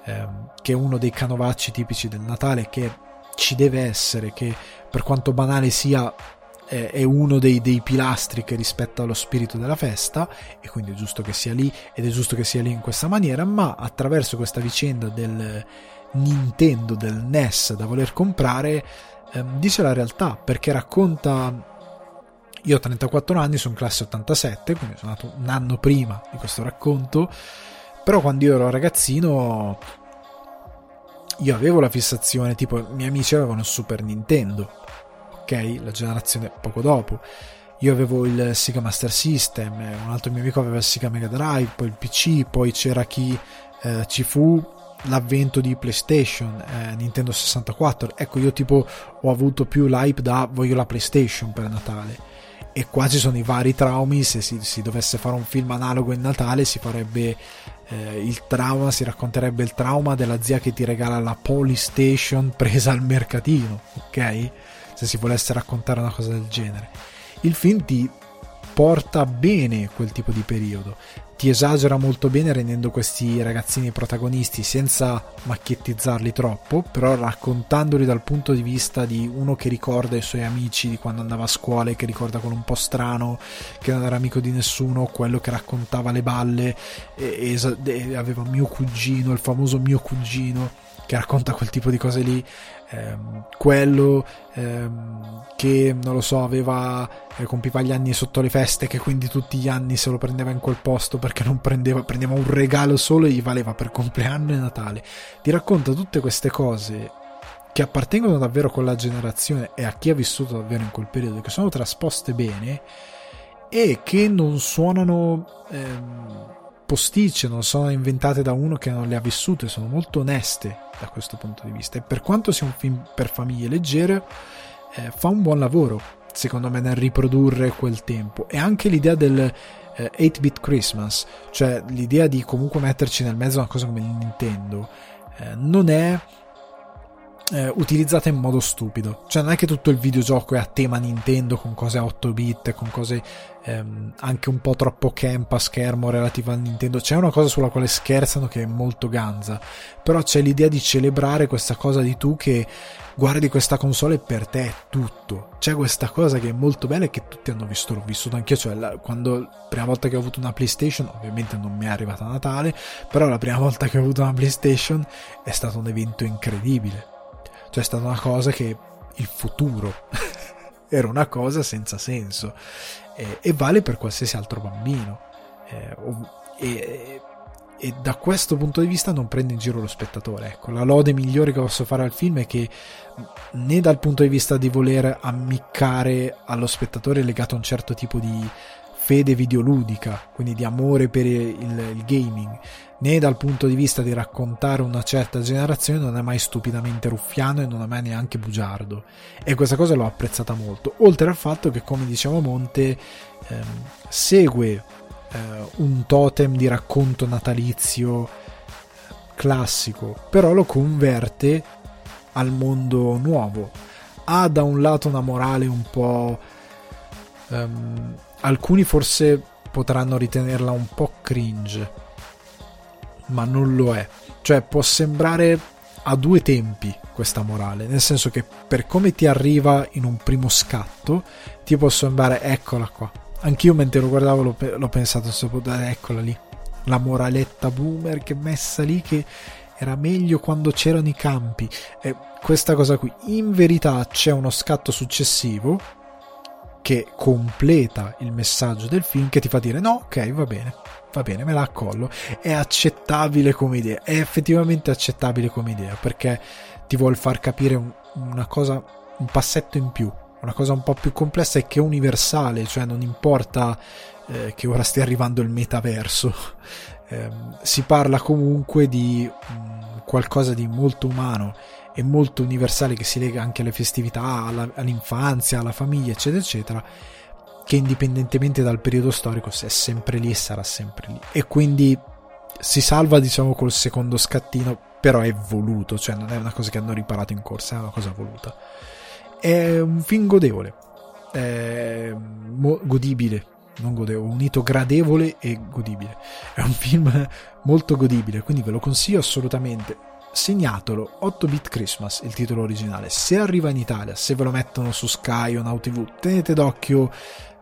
ehm, che è uno dei canovacci tipici del Natale che ci deve essere, che per quanto banale sia è, uno dei, dei, pilastri che rispetta lo spirito della festa e quindi è giusto che sia lì ed è giusto che sia lì in questa maniera, ma attraverso questa vicenda del Nintendo, del NES da voler comprare, ehm, dice la realtà perché racconta io ho 34 anni, sono classe 87, quindi sono nato un anno prima di questo racconto, però quando io ero ragazzino io avevo la fissazione, tipo i miei amici avevano Super Nintendo, ok? La generazione poco dopo. Io avevo il Sega Master System, un altro mio amico aveva il Sega Mega Drive, poi il PC, poi c'era chi eh, ci fu l'avvento di PlayStation, eh, Nintendo 64. Ecco, io tipo ho avuto più l'hype da voglio la PlayStation per Natale. E qua ci sono i vari traumi, se si, si dovesse fare un film analogo in Natale si farebbe eh, il trauma, si racconterebbe il trauma della zia che ti regala la Polystation presa al mercatino, ok? Se si volesse raccontare una cosa del genere. Il film ti porta bene quel tipo di periodo. Ti esagera molto bene rendendo questi ragazzini protagonisti senza macchiettizzarli troppo, però raccontandoli dal punto di vista di uno che ricorda i suoi amici di quando andava a scuola e che ricorda quello un po' strano, che non era amico di nessuno, quello che raccontava le balle e, e, e aveva mio cugino, il famoso mio cugino che racconta quel tipo di cose lì ehm, quello ehm, che non lo so aveva eh, compiva gli anni sotto le feste che quindi tutti gli anni se lo prendeva in quel posto perché non prendeva prendeva un regalo solo e gli valeva per compleanno e Natale. Ti racconta tutte queste cose che appartengono davvero a quella generazione e a chi ha vissuto davvero in quel periodo che sono trasposte bene e che non suonano ehm, posticce, non sono inventate da uno che non le ha vissute, sono molto oneste da questo punto di vista. E per quanto sia un film per famiglie leggere, eh, fa un buon lavoro, secondo me, nel riprodurre quel tempo. E anche l'idea del eh, 8-bit Christmas, cioè l'idea di comunque metterci nel mezzo una cosa come il Nintendo, eh, non è eh, utilizzata in modo stupido. Cioè, non è che tutto il videogioco è a tema Nintendo con cose a 8 bit, con cose ehm, anche un po' troppo camp a schermo relativo al Nintendo. C'è una cosa sulla quale scherzano che è molto ganza. Però c'è l'idea di celebrare questa cosa di tu che guardi questa console e per te è tutto. C'è questa cosa che è molto bella e che tutti hanno visto, l'ho vissuto anch'io, cioè la, quando la prima volta che ho avuto una PlayStation, ovviamente non mi è arrivata a Natale, però la prima volta che ho avuto una PlayStation è stato un evento incredibile cioè è stata una cosa che il futuro era una cosa senza senso eh, e vale per qualsiasi altro bambino. Eh, e, e, da questo punto di vista non prende in giro lo spettatore. Ecco, la lode migliore che posso fare al film è che né dal punto di vista di voler ammiccare allo spettatore legato a un certo tipo di fede videoludica, quindi di amore per il, il gaming, né dal punto di vista di raccontare una certa generazione non è mai stupidamente ruffiano e non è mai neanche bugiardo. E questa cosa l'ho apprezzata molto oltre al fatto che come diceva Monte ehm, segue eh, un totem di racconto natalizio classico però lo converte al mondo nuovo. Ha da un lato una morale un po' ehm, alcuni forse potranno ritenerla un po' cringe ma non lo è. Cioè può sembrare a due tempi questa morale, nel senso che per come ti arriva in un primo scatto, ti può sembrare eccola qua. Anch'io mentre lo guardavo l'ho, l'ho pensato, eccola lì, la moraletta boomer che messa lì che era meglio quando c'erano i campi. E questa cosa qui, in verità c'è uno scatto successivo che completa il messaggio del film che ti fa dire no, ok, va bene, va bene, me la accollo. È accettabile come idea, è effettivamente accettabile come idea perché ti vuol far capire un, una cosa, un passetto in più, una cosa un po' più complessa e che è universale, cioè non importa eh, che ora stia arrivando il metaverso, eh, si parla comunque di mh, mm, qualcosa di molto umano e molto universale che si lega anche alle festività, alla, all'infanzia, alla famiglia, eccetera, eccetera che indipendentemente dal periodo storico è sempre lì e sarà sempre lì. E quindi si salva, diciamo, col secondo scattino, però è voluto, cioè non è una cosa che hanno riparato in corsa, è una cosa voluta. È un film godevole, è godibile, non godevole, unito gradevole e godibile. È un film molto godibile, quindi ve lo consiglio assolutamente. Segnatelo 8-bit Christmas, il titolo originale. Se arriva in Italia, se ve lo mettono su Sky o Now TV, tenete d'occhio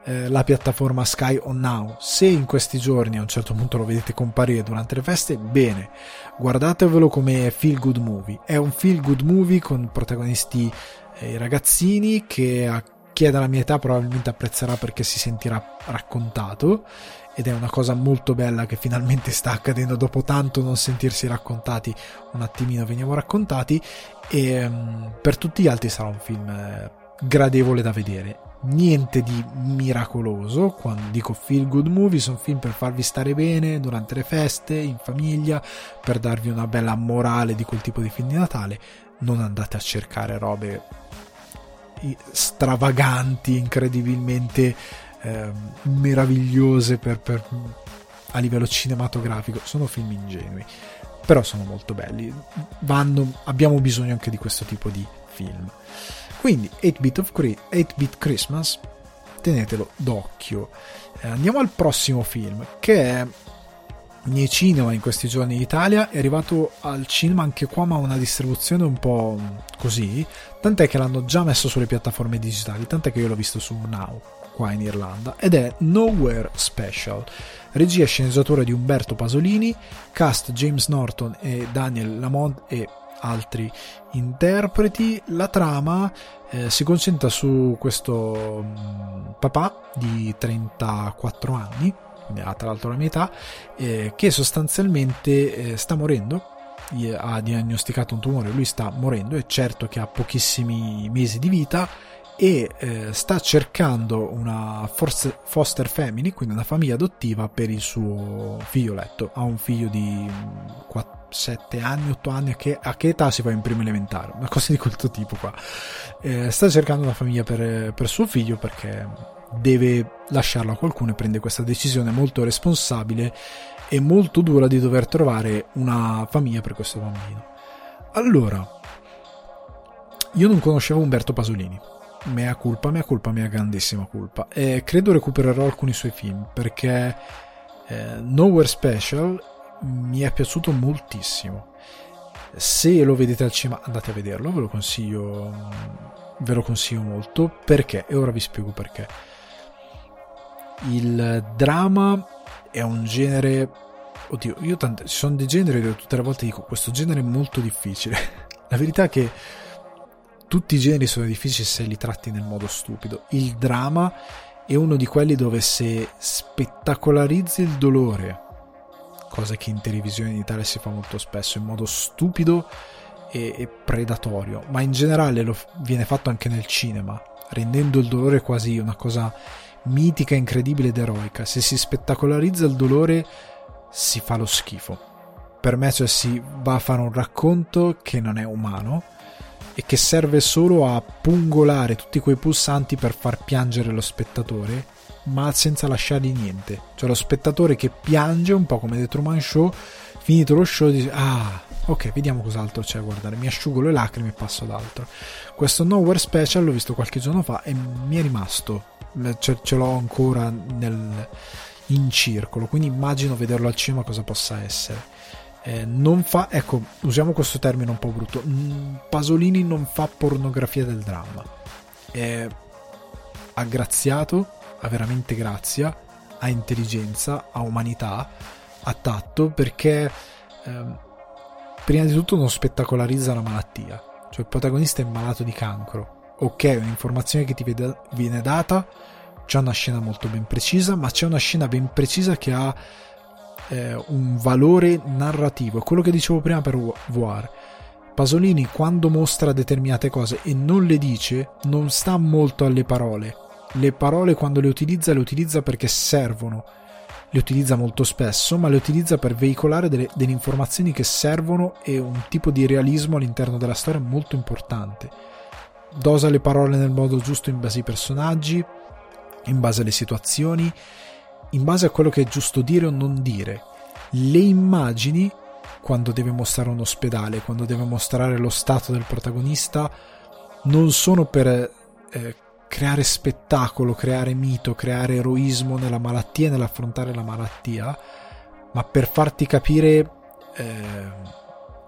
eh, la piattaforma Sky On Now. Se in questi giorni a un certo punto lo vedete comparire durante le feste, bene, guardatevelo come feel good movie. È un feel good movie con protagonisti eh, ragazzini che a chi è della mia età probabilmente apprezzerà perché si sentirà raccontato ed è una cosa molto bella che finalmente sta accadendo dopo tanto non sentirsi raccontati un attimino veniamo raccontati e um, per tutti gli altri sarà un film eh, gradevole da vedere niente di miracoloso. Quando dico feel good movie, sono film per farvi stare bene durante le feste, in famiglia, per darvi una bella morale di quel tipo di film di Natale. Non andate a cercare robe stravaganti, incredibilmente eh, meravigliose per, per, a livello cinematografico. Sono film ingenui, però sono molto belli. Vanno, abbiamo bisogno anche di questo tipo di film. Quindi 8-bit, of 8-bit Christmas, tenetelo d'occhio. Eh, andiamo al prossimo film, che è nei cinema in questi giorni in Italia, è arrivato al cinema anche qua ma una distribuzione un po' così, tant'è che l'hanno già messo sulle piattaforme digitali, tant'è che io l'ho visto su Now qua in Irlanda ed è Nowhere Special regia e sceneggiatura di Umberto Pasolini cast James Norton e Daniel Lamont e altri interpreti. La trama eh, si concentra su questo mh, mm, papà di 34 anni, ha tra l'altro la mia età, eh, che sostanzialmente eh, sta morendo. Ha diagnosticato un tumore, lui sta morendo, è certo che ha pochissimi mesi di vita e eh, sta cercando una foster family, quindi una famiglia adottiva per il suo figlioletto. Ha un figlio di 4 mm, 7 anni, 8 anni, a che, a che, età si va in primo elementare? Una cosa di questo tipo qua. Eh, sta cercando una famiglia per, per suo figlio perché deve lasciarlo a qualcuno e prende questa decisione molto responsabile e molto dura di dover trovare una famiglia per questo bambino. Allora, io non conoscevo Umberto Pasolini. Mea colpa, mea colpa, mea grandissima colpa. E credo recupererò alcuni suoi film perché eh, Nowhere Special mi è piaciuto moltissimo. Se lo vedete al cinema, andate a vederlo, ve lo consiglio, ve lo consiglio molto. Perché? E ora vi spiego perché. Il dramma è un genere. Oddio, io tante, ci sono dei generi dove tutte le volte dico questo genere è molto difficile. La verità è che tutti i generi sono difficili se li tratti nel modo stupido. Il dramma è uno di quelli dove se spettacolarizzi il dolore, cosa che in televisione in Italia si fa molto spesso in modo stupido e, e predatorio, ma in generale lo viene fatto anche nel cinema, rendendo il dolore quasi una cosa mitica, incredibile ed eroica. Se si spettacolarizza il dolore, si fa lo schifo. Per me, cioè, si va a fare un racconto che non è umano e che serve solo a pungolare tutti quei pulsanti per far piangere lo spettatore, ma senza lasciargli niente. Cioè, lo spettatore che piange, un po' come The Truman Show, finito lo show, dice: Ah, ok, vediamo cos'altro c'è a guardare. Mi asciugo le lacrime e passo ad altro. Questo Nowhere Special l'ho visto qualche giorno fa e mi è rimasto ce, ce l'ho ancora nel, in circolo, quindi immagino vederlo al cinema cosa possa essere. Eh, non fa, ecco, usiamo questo termine un po' brutto. Mm, Pasolini non fa pornografia del dramma. È aggraziato, ha veramente grazia, ha intelligenza, ha umanità, ha tatto perché eh, prima di tutto non spettacolarizza la malattia. Cioè il protagonista è malato di cancro ok, un'informazione che ti viene data, c'è una scena molto ben precisa, ma c'è una scena ben precisa che ha eh, un valore narrativo. È quello che dicevo prima per Voir. Pasolini quando mostra determinate cose e non le dice, non sta molto alle parole. Le parole quando le utilizza, le utilizza perché servono. Le utilizza molto spesso, ma le utilizza per veicolare delle, delle informazioni che servono e un tipo di realismo all'interno della storia molto importante dosa le parole nel modo giusto in base ai personaggi, in base alle situazioni, in base a quello che è giusto dire o non dire. Le immagini, quando deve mostrare un ospedale, quando deve mostrare lo stato del protagonista, non sono per eh, creare spettacolo, creare mito, creare eroismo nella malattia e nell'affrontare la malattia, ma per farti capire eh,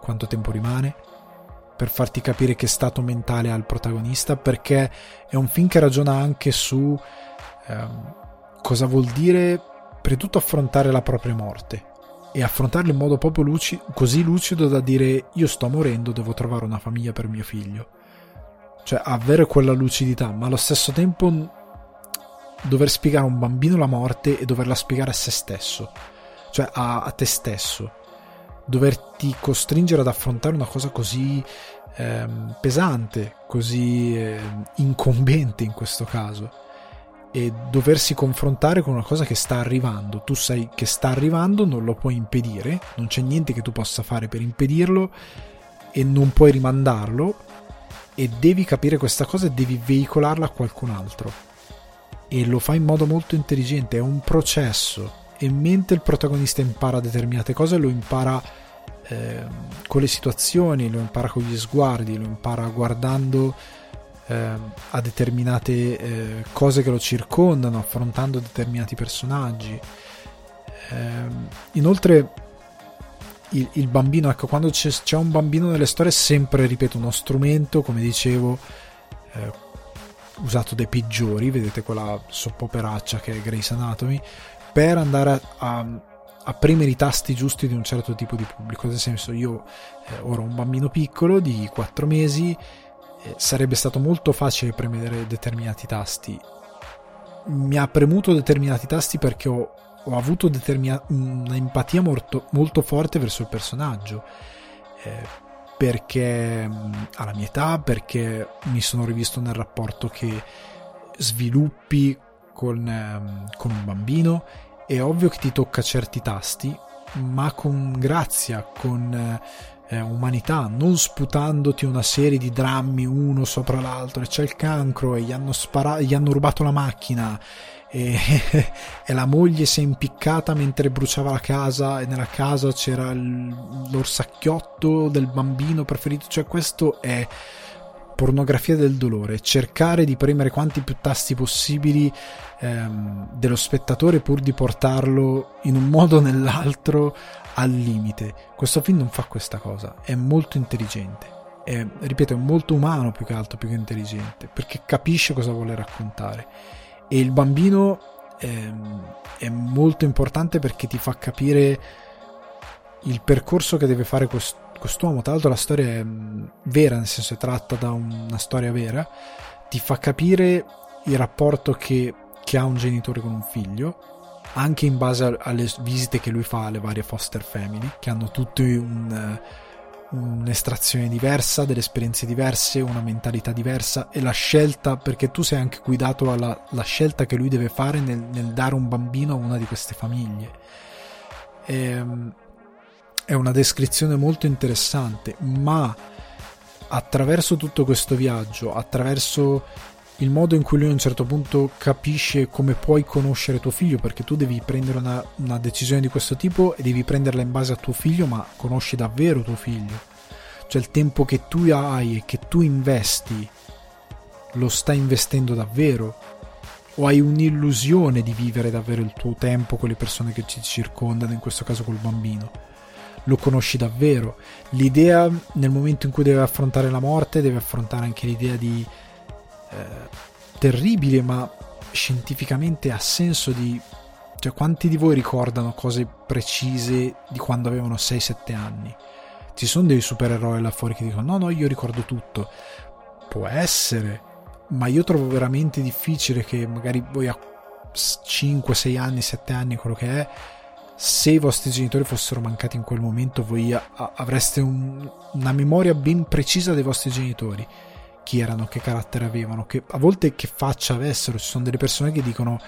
quanto tempo rimane, per farti capire che stato mentale ha il protagonista, perché è un film che ragiona anche su ehm, cosa vuol dire, prima di tutto, affrontare la propria morte e affrontarla in modo proprio luci- così lucido da dire io sto morendo, devo trovare una famiglia per mio figlio. Cioè avere quella lucidità, ma allo stesso tempo dover spiegare a un bambino la morte e doverla spiegare a se stesso, cioè a, a te stesso doverti costringere ad affrontare una cosa così ehm, pesante, così eh, incombente in questo caso e doversi confrontare con una cosa che sta arrivando. Tu sai che sta arrivando, non lo puoi impedire, non c'è niente che tu possa fare per impedirlo e non puoi rimandarlo e devi capire questa cosa e devi veicolarla a qualcun altro. E lo fa in modo molto intelligente, è un processo e mentre il protagonista impara determinate cose lo impara eh, con le situazioni, lo impara con gli sguardi, lo impara guardando a determinate eh, cose che lo circondano, affrontando determinati personaggi. Ehm, inoltre il, il, bambino, ecco, quando c'è, c'è, un bambino nelle storie è sempre, ripeto, uno strumento, come dicevo, eh, usato dai peggiori, vedete quella soppoperaccia che è Grace Anatomy, per andare a, a, a, premere i tasti giusti di un certo tipo di pubblico. Nel senso, io eh, ora ho un bambino piccolo di 4 mesi, sarebbe stato molto facile premere determinati tasti. Mi ha premuto determinati tasti perché ho, ho avuto determina- un'empatia molto, molto, forte verso il personaggio. Eh, perché alla mia età, perché mi sono rivisto nel rapporto che sviluppi con, ehm, con un bambino, è ovvio che ti tocca certi tasti, ma con grazia, con eh, umanità, non sputandoti una serie di drammi uno sopra l'altro e c'è il cancro e gli hanno, sparato, gli hanno rubato la macchina e, e, la moglie si è impiccata mentre bruciava la casa e nella casa c'era l'orsacchiotto del bambino preferito, cioè questo è pornografia del dolore, cercare di premere quanti più tasti possibili ehm, dello spettatore pur di portarlo in un modo o nell'altro al limite. Questo film non fa questa cosa, è molto intelligente. È, ripeto, è molto umano più che altro, più che intelligente, perché capisce cosa vuole raccontare. E il bambino è, ehm, è molto importante perché ti fa capire il percorso che deve fare quest, quest'uomo. Tra l'altro la storia è mm, vera, nel senso è tratta da una storia vera. Ti fa capire il rapporto che, che ha un genitore con un figlio anche in base alle visite che lui fa alle varie foster family, che hanno tutte un, un'estrazione diversa, delle esperienze diverse, una mentalità diversa e la scelta, perché tu sei anche guidato alla scelta che lui deve fare nel, nel, dare un bambino a una di queste famiglie. E, ehm, è una descrizione molto interessante, ma attraverso tutto questo viaggio, attraverso il modo in cui lui a un certo punto capisce come puoi conoscere tuo figlio, perché tu devi prendere una, una, decisione di questo tipo e devi prenderla in base a tuo figlio, ma conosci davvero tuo figlio. Cioè il tempo che tu hai e che tu investi, lo stai investendo davvero? O hai un'illusione di vivere davvero il tuo tempo con le persone che ci circondano, in questo caso col bambino? Lo conosci davvero? L'idea nel momento in cui deve affrontare la morte, deve affrontare anche l'idea di eh, terribile ma scientificamente ha senso di... Cioè, quanti di voi ricordano cose precise di quando avevano 6-7 anni? Ci sono dei supereroi là fuori che dicono no, no, io ricordo tutto. Può essere, ma io trovo veramente difficile che magari voi a 5, 6 anni, 7 anni, quello che è, se i vostri genitori fossero mancati in quel momento, voi avreste un, una memoria ben precisa dei vostri genitori chi erano, che carattere avevano, che a volte che faccia avessero. Ci sono delle persone che dicono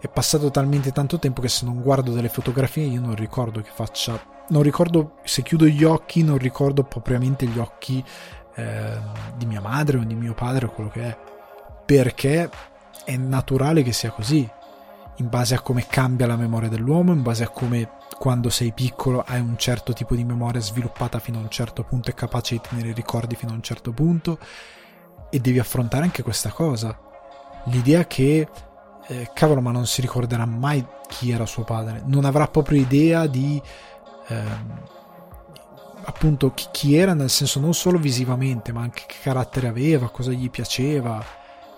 è passato talmente tanto tempo che se non guardo delle fotografie io non ricordo che faccia. Non ricordo, se chiudo gli occhi, non ricordo propriamente gli occhi eh, di mia madre o di mio padre o quello che è. Perché è naturale che sia così. In base a come cambia la memoria dell'uomo, in base a come quando sei piccolo hai un certo tipo di memoria sviluppata fino a un certo punto e capace di tenere i ricordi fino a un certo punto e devi affrontare anche questa cosa. L'idea che, eh, cavolo, ma non si ricorderà mai chi era suo padre, non avrà proprio idea di... Eh, appunto chi, chi, era nel senso non solo visivamente ma anche che carattere aveva, cosa gli piaceva,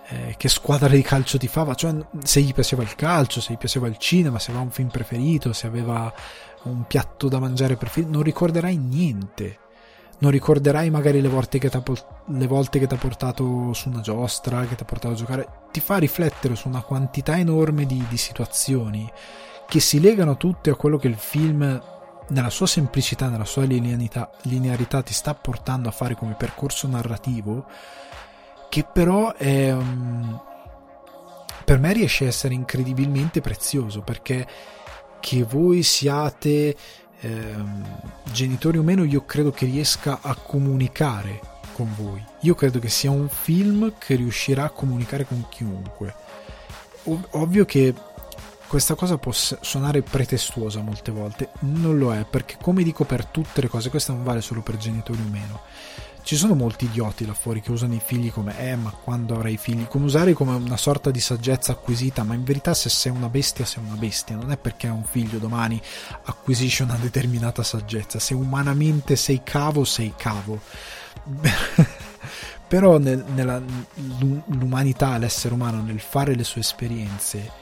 eh, che squadra di calcio ti fava, cioè se gli piaceva il calcio, se gli piaceva il cinema, se aveva un film preferito, se aveva un piatto da mangiare preferito, non ricorderai niente non ricorderai magari le volte che ti ha portato su una giostra, che ti ha portato a giocare, ti fa riflettere su una quantità enorme di, di situazioni che si legano tutte a quello che il film nella sua semplicità, nella sua linearità, linearità ti sta portando a fare come percorso narrativo, che però è, um, per me riesce a essere incredibilmente prezioso perché che voi siate ehm, genitori o meno, io credo che riesca a comunicare con voi. Io credo che sia un film che riuscirà a comunicare con chiunque. Ov- ovvio che questa cosa può suonare pretestuosa molte volte, non lo è, perché come dico per tutte le cose, questa non vale solo per genitori o meno ci sono molti idioti là fuori che usano i figli come eh ma quando avrai figli? Come usare come una sorta di saggezza acquisita ma in verità se sei una bestia sei una bestia. Non è perché hai un figlio domani acquisisci una determinata saggezza. Se umanamente sei cavo sei cavo. Però nel, nella, l'umanità l'essere umano nel fare le sue esperienze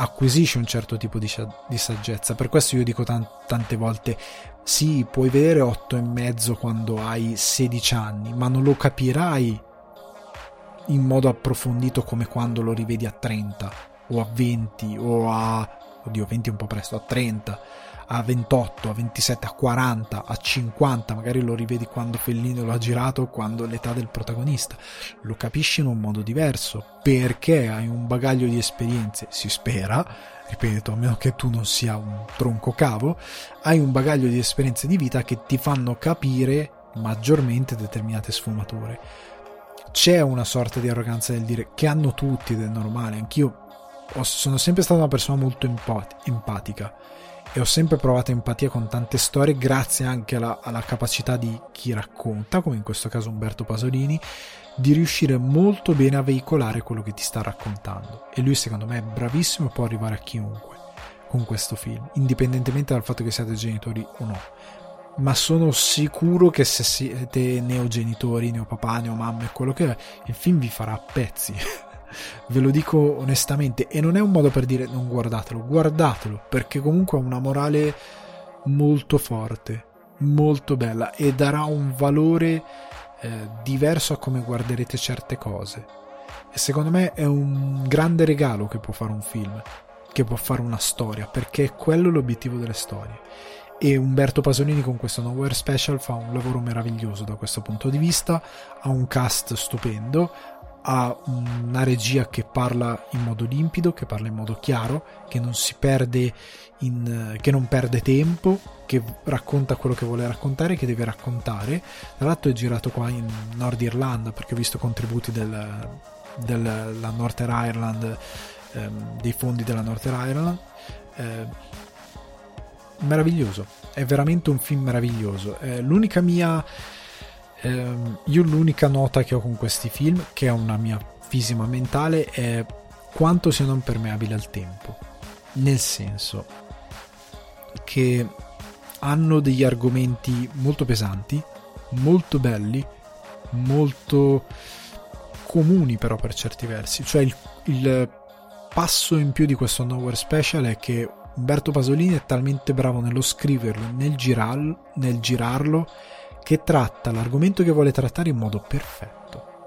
acquisisce un certo tipo di, di saggezza. Per questo io dico tan- tante volte sì, puoi vedere 8 e mezzo quando hai 16 anni, ma non lo capirai in modo approfondito come quando lo rivedi a 30 o a 20 o a oddio 20 è un po' presto, a 30, a 28, a 27, a 40, a 50, magari lo rivedi quando Fellino lo ha girato, quando l'età del protagonista. Lo capisci in un modo diverso perché hai un bagaglio di esperienze, si spera, ripeto, a meno che tu non sia un tronco cavo, hai un bagaglio di esperienze di vita che ti fanno capire maggiormente determinate sfumature. C'è una sorta di arroganza del dire che hanno tutti è normale, anch'io sono sempre stata una persona molto empatica e ho sempre provato empatia con tante storie grazie anche alla, alla capacità di chi racconta, come in questo caso Umberto Pasolini, di riuscire molto bene a veicolare quello che ti sta raccontando. E lui secondo me è bravissimo e può arrivare a chiunque con questo film, indipendentemente dal fatto che siate genitori o no. Ma sono sicuro che se siete neogenitori, neopapà, neomamma e quello che è, il film vi farà a pezzi. Ve lo dico onestamente, e non è un modo per dire non guardatelo, guardatelo, perché comunque ha una morale molto forte, molto bella e darà un valore eh, diverso a come guarderete certe cose. E secondo me è un grande regalo che può fare un film, che può fare una storia, perché è quello l'obiettivo delle storie. E Umberto Pasolini con questo Nowhere Special fa un lavoro meraviglioso da questo punto di vista, ha un cast stupendo, ha una regia che parla in modo limpido, che parla in modo chiaro, che non si perde in, che non perde tempo, che racconta quello che vuole raccontare, che deve raccontare. Tra l'altro è girato qua in Nord Irlanda perché ho visto contributi del, della Northern Ireland, ehm, dei fondi della Northern Ireland. Eh, meraviglioso, è veramente un film meraviglioso. Eh, l'unica mia ehm, io l'unica nota che ho con questi film, che è una mia fisima mentale, è quanto siano impermeabili al tempo. Nel senso che hanno degli argomenti molto pesanti, molto belli, molto comuni però per certi versi. Cioè il, il passo in più di questo Nowhere Special è che Umberto Pasolini è talmente bravo nello scriverlo, nel, girarlo, nel girarlo che tratta l'argomento che vuole trattare in modo perfetto.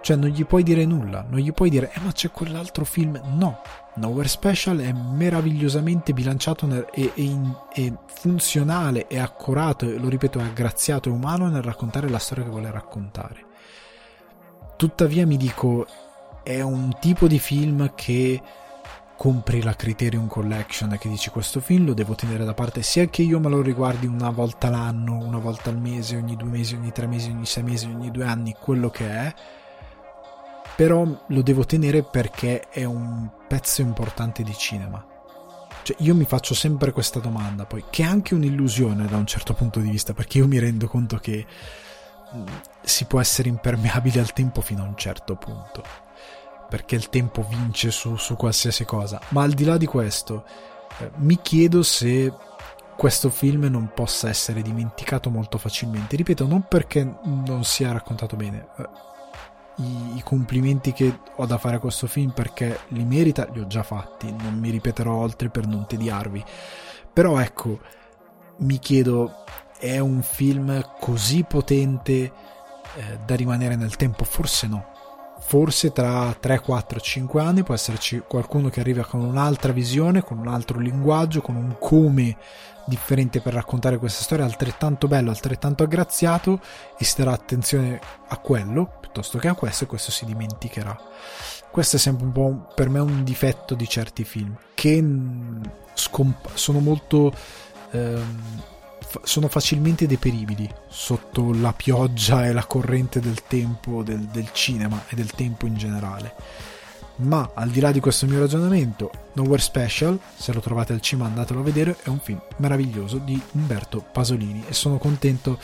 Cioè non gli puoi dire nulla, non gli puoi dire eh ma c'è quell'altro film, no. Nowhere Special è meravigliosamente bilanciato nel, e, e, in, e, funzionale e accurato, e lo ripeto, è aggraziato e umano nel raccontare la storia che vuole raccontare. Tuttavia mi dico, è un tipo di film che compri la Criterion Collection e che dici questo film lo devo tenere da parte sia che io me lo riguardi una volta l'anno, una volta al mese, ogni due mesi, ogni tre mesi, ogni sei mesi, ogni due anni, quello che è, però lo devo tenere perché è un pezzo importante di cinema. Cioè, io mi faccio sempre questa domanda, poi, che è anche un'illusione da un certo punto di vista, perché io mi rendo conto che mm, si può essere impermeabili al tempo fino a un certo punto perché il tempo vince su, su qualsiasi cosa. Ma al di là di questo, eh, mi chiedo se questo film non possa essere dimenticato molto facilmente. Ripeto, non perché non sia raccontato bene. Eh, I, I, complimenti che ho da fare a questo film perché li merita li ho già fatti, non mi ripeterò oltre per non tediarvi. Però ecco, mi chiedo, è un film così potente eh, da rimanere nel tempo? Forse no forse tra 3, 4, 5 anni può esserci qualcuno che arriva con un'altra visione, con un altro linguaggio, con un come differente per raccontare questa storia altrettanto bello, altrettanto aggraziato e si darà attenzione a quello piuttosto che a questo e questo si dimenticherà. Questo è sempre un po' per me un difetto di certi film che scomp- sono molto ehm, sono facilmente deperibili sotto la pioggia e la corrente del tempo del, del, cinema e del tempo in generale. Ma al di là di questo mio ragionamento, Nowhere Special, se lo trovate al cinema andatelo a vedere, è un film meraviglioso di Umberto Pasolini e sono contento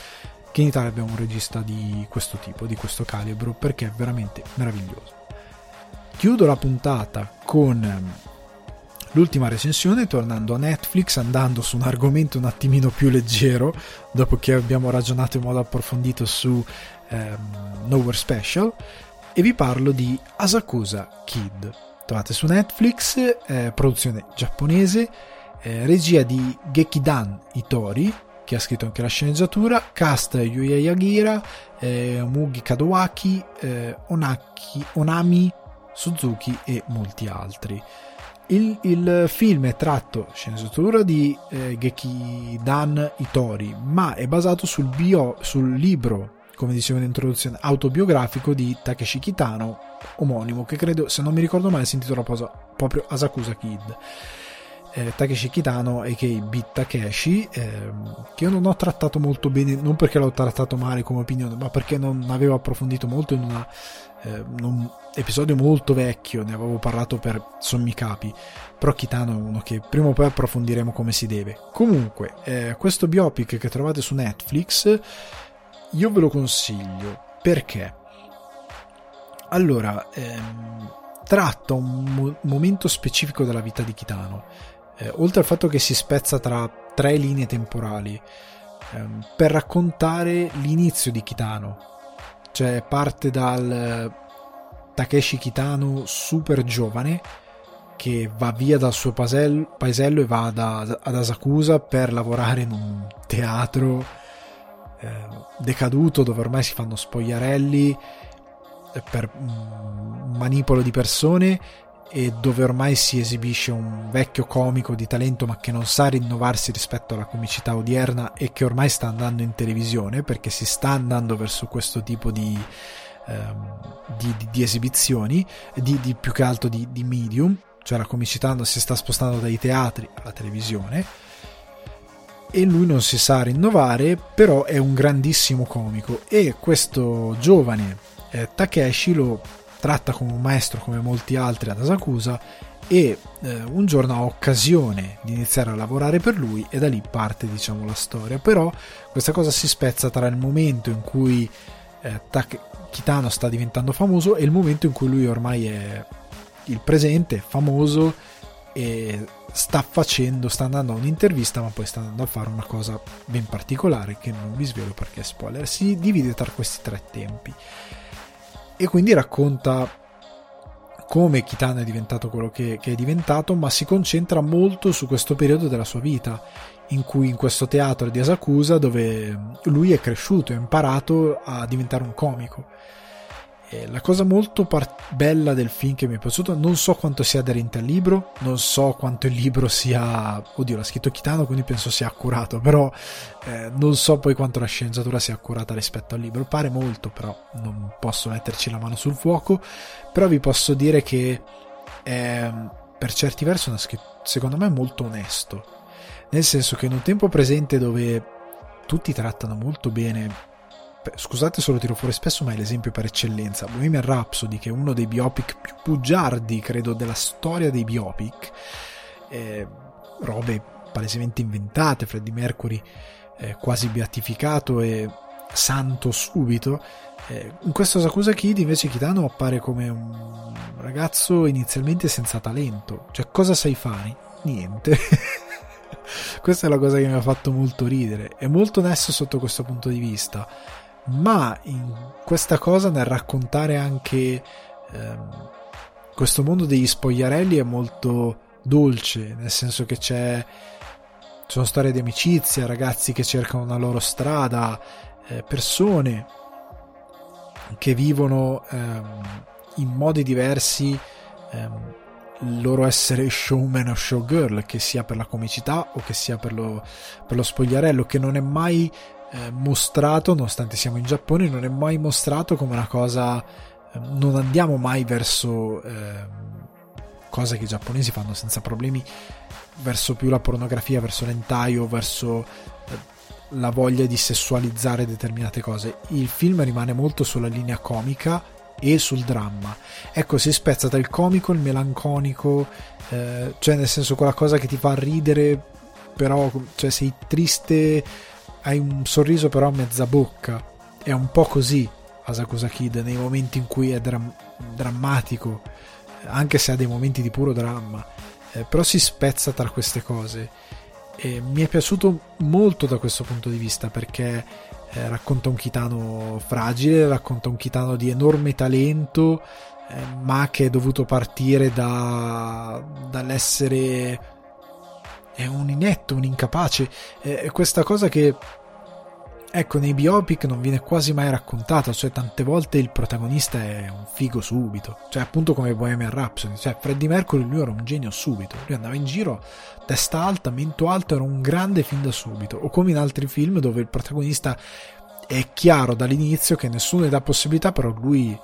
che in Italia abbiamo un regista di questo tipo, di questo calibro, perché è veramente meraviglioso. Chiudo la puntata con l'ultima recensione tornando a Netflix, andando su un argomento un attimino più leggero, dopo che abbiamo ragionato in modo approfondito su ehm, Nowhere Special, e vi parlo di Asakusa Kid. Trovate su Netflix, eh, produzione giapponese, eh, regia di Gekidan Itori, che ha scritto anche la sceneggiatura, cast Yuya Yagira, eh, Mugi Kadowaki, eh, Onaki, Onami Suzuki e molti altri. Il, il, film è tratto sceneggiatura di eh, Geki Dan Itori, ma è basato sul, bio, sul libro, come dicevo in introduzione, autobiografico di Takeshi Kitano, omonimo, che credo, se non mi ricordo male, si intitola proprio Asakusa Kid. eh, Takeshi Kitano che Beat Takeshi eh, che io non ho trattato molto bene non perché l'ho trattato male come opinione ma perché non avevo approfondito molto in, una, eh, un episodio molto vecchio ne avevo parlato per sommi capi però Kitano è uno che prima o poi approfondiremo come si deve. Comunque eh, questo biopic che trovate su Netflix io ve lo consiglio. Perché? Allora ehm, tratta un mo- momento specifico della vita di Kitano. Eh, oltre al fatto che si spezza tra tre linee temporali, ehm, per raccontare l'inizio di Kitano, cioè parte dal eh, Takeshi Kitano super giovane che va via dal suo paesello, e va da, ad Asakusa per lavorare in un teatro eh, decaduto dove ormai si fanno spogliarelli eh, per un manipolo di persone e dove ormai si esibisce un vecchio comico di talento ma che non sa rinnovarsi rispetto alla comicità odierna e che ormai sta andando in televisione perché si sta andando verso questo tipo di, ehm, di, di, di esibizioni, di, più che altro di, medium, cioè la comicità si sta spostando dai teatri alla televisione e lui non si sa rinnovare però è un grandissimo comico e questo giovane eh, Takeshi lo tratta come un maestro come molti altri ad Asakusa e eh, un giorno ha occasione di iniziare a lavorare per lui e da lì parte diciamo la storia. Però questa cosa si spezza tra il momento in cui eh, Tak- Kitano sta diventando famoso e il momento in cui lui ormai è il presente, famoso e sta facendo, sta andando a un'intervista ma poi sta andando a fare una cosa ben particolare che non vi svelo perché è spoiler. Si divide tra questi tre tempi e quindi racconta come Kitano è diventato quello che, che, è diventato, ma si concentra molto su questo periodo della sua vita, in cui in questo teatro di Asakusa, dove lui è cresciuto, ha imparato a diventare un comico. E la cosa molto par- bella del film che mi è piaciuto, non so quanto sia aderente al libro, non so quanto il libro sia, oddio l'ha scritto Kitano quindi penso sia accurato, però eh, non so poi quanto la sceneggiatura sia accurata rispetto al libro, pare molto però non posso metterci la mano sul fuoco, però vi posso dire che è, per certi versi una scrittura secondo me molto onesto, nel senso che in un tempo presente dove tutti trattano molto bene scusate se lo tiro fuori spesso, ma è l'esempio per eccellenza. Bohemian Rhapsody, che è uno dei biopic più bugiardi, credo, della storia dei biopic, eh, robe palesemente inventate, Freddie Mercury eh, quasi beatificato e santo subito. Eh, in questo Sakusa Kid invece Kitano appare come un ragazzo inizialmente senza talento. Cioè, cosa sai fare? Niente. Questa è la cosa che mi ha fatto molto ridere. È molto onesto sotto questo punto di vista ma in questa cosa nel raccontare anche ehm, questo mondo degli spogliarelli è molto dolce, nel senso che c'è sono storie di amicizia, ragazzi che cercano una loro strada, eh, persone che vivono ehm, in modi diversi ehm, il loro essere showman o showgirl, che sia per la comicità o che sia per lo, per lo spogliarello, che non è mai eh, mostrato, nonostante siamo in Giappone, non è mai mostrato come una cosa. Eh, non andiamo mai verso eh, cose che i giapponesi fanno senza problemi, verso più la pornografia, verso l'entaio, verso eh, la voglia di sessualizzare determinate cose. Il film rimane molto sulla linea comica e sul dramma. Ecco, si spezza tra il comico, il melanconico, eh, cioè nel senso quella cosa che ti fa ridere, però cioè, sei triste hai un sorriso però a mezza bocca. È un po' così Asakusa Kid nei momenti in cui è dram- drammatico, anche se ha dei momenti di puro dramma, eh, però si spezza tra queste cose. E mi è piaciuto molto da questo punto di vista perché eh, racconta un Kitano fragile, racconta un Kitano di enorme talento, eh, ma che è dovuto partire da, dall'essere è un inetto, un incapace. È questa cosa che, ecco, nei biopic non viene quasi mai raccontata, cioè tante volte il protagonista è un figo subito, cioè appunto come Bohemian Rhapsody, cioè Freddie Mercury lui era un genio subito, lui andava in giro testa alta, mento alto, era un grande fin da subito, o come in altri film dove il protagonista è chiaro dall'inizio che nessuno gli dà possibilità, però lui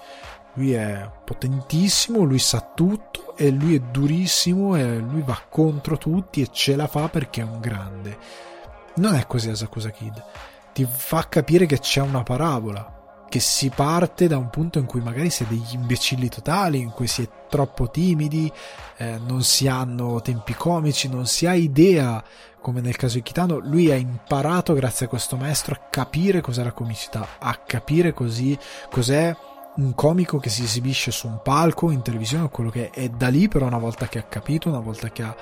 lui è potentissimo, lui sa tutto e lui è durissimo e lui va contro tutti e ce la fa perché è un grande. Non è così Asakusa Kid. Ti fa capire che c'è una parabola, che si parte da un punto in cui magari si è degli imbecilli totali, in cui si è troppo timidi, eh, non si hanno tempi comici, non si ha idea, come nel caso di Kitano, lui ha imparato grazie a questo maestro a capire cos'è la comicità, a capire così cos'è un comico che si esibisce su un palco, in televisione o quello che è, e da lì però una volta che ha capito, una volta che ha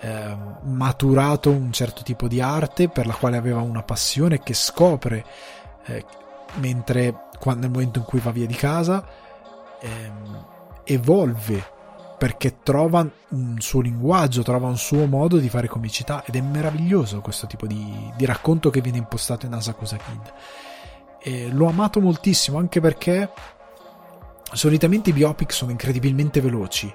eh, maturato un certo tipo di arte per la quale aveva una passione che scopre eh, mentre quando, nel momento in cui va via di casa ehm, evolve perché trova un suo linguaggio, trova un suo modo di fare comicità ed è meraviglioso questo tipo di, di racconto che viene impostato in Asakusa Kid. E l'ho amato moltissimo anche perché solitamente i biopic sono incredibilmente veloci.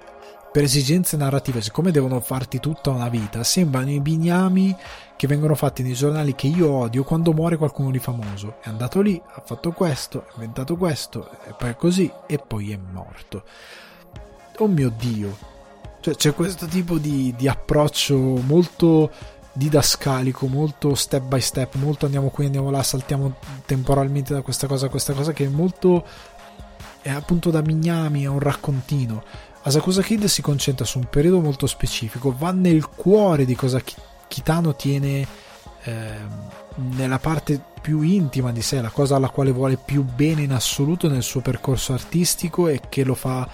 Per esigenze narrative, siccome devono farti tutta una vita, sembrano i bignami che vengono fatti nei giornali che io odio quando muore qualcuno di famoso. È andato lì, ha fatto questo, ha inventato questo, e poi è così, e poi è morto. Oh mio Dio! Cioè, c'è questo tipo di, di approccio molto didascalico, molto step by step, molto andiamo qui, andiamo là, saltiamo temporalmente da questa cosa a questa cosa che è molto è appunto da Mignami, è un raccontino. Asakusa Kid si concentra su un periodo molto specifico, va nel cuore di cosa Kitano tiene eh, nella parte più intima di sé, la cosa alla quale vuole più bene in assoluto nel suo percorso artistico e che lo fa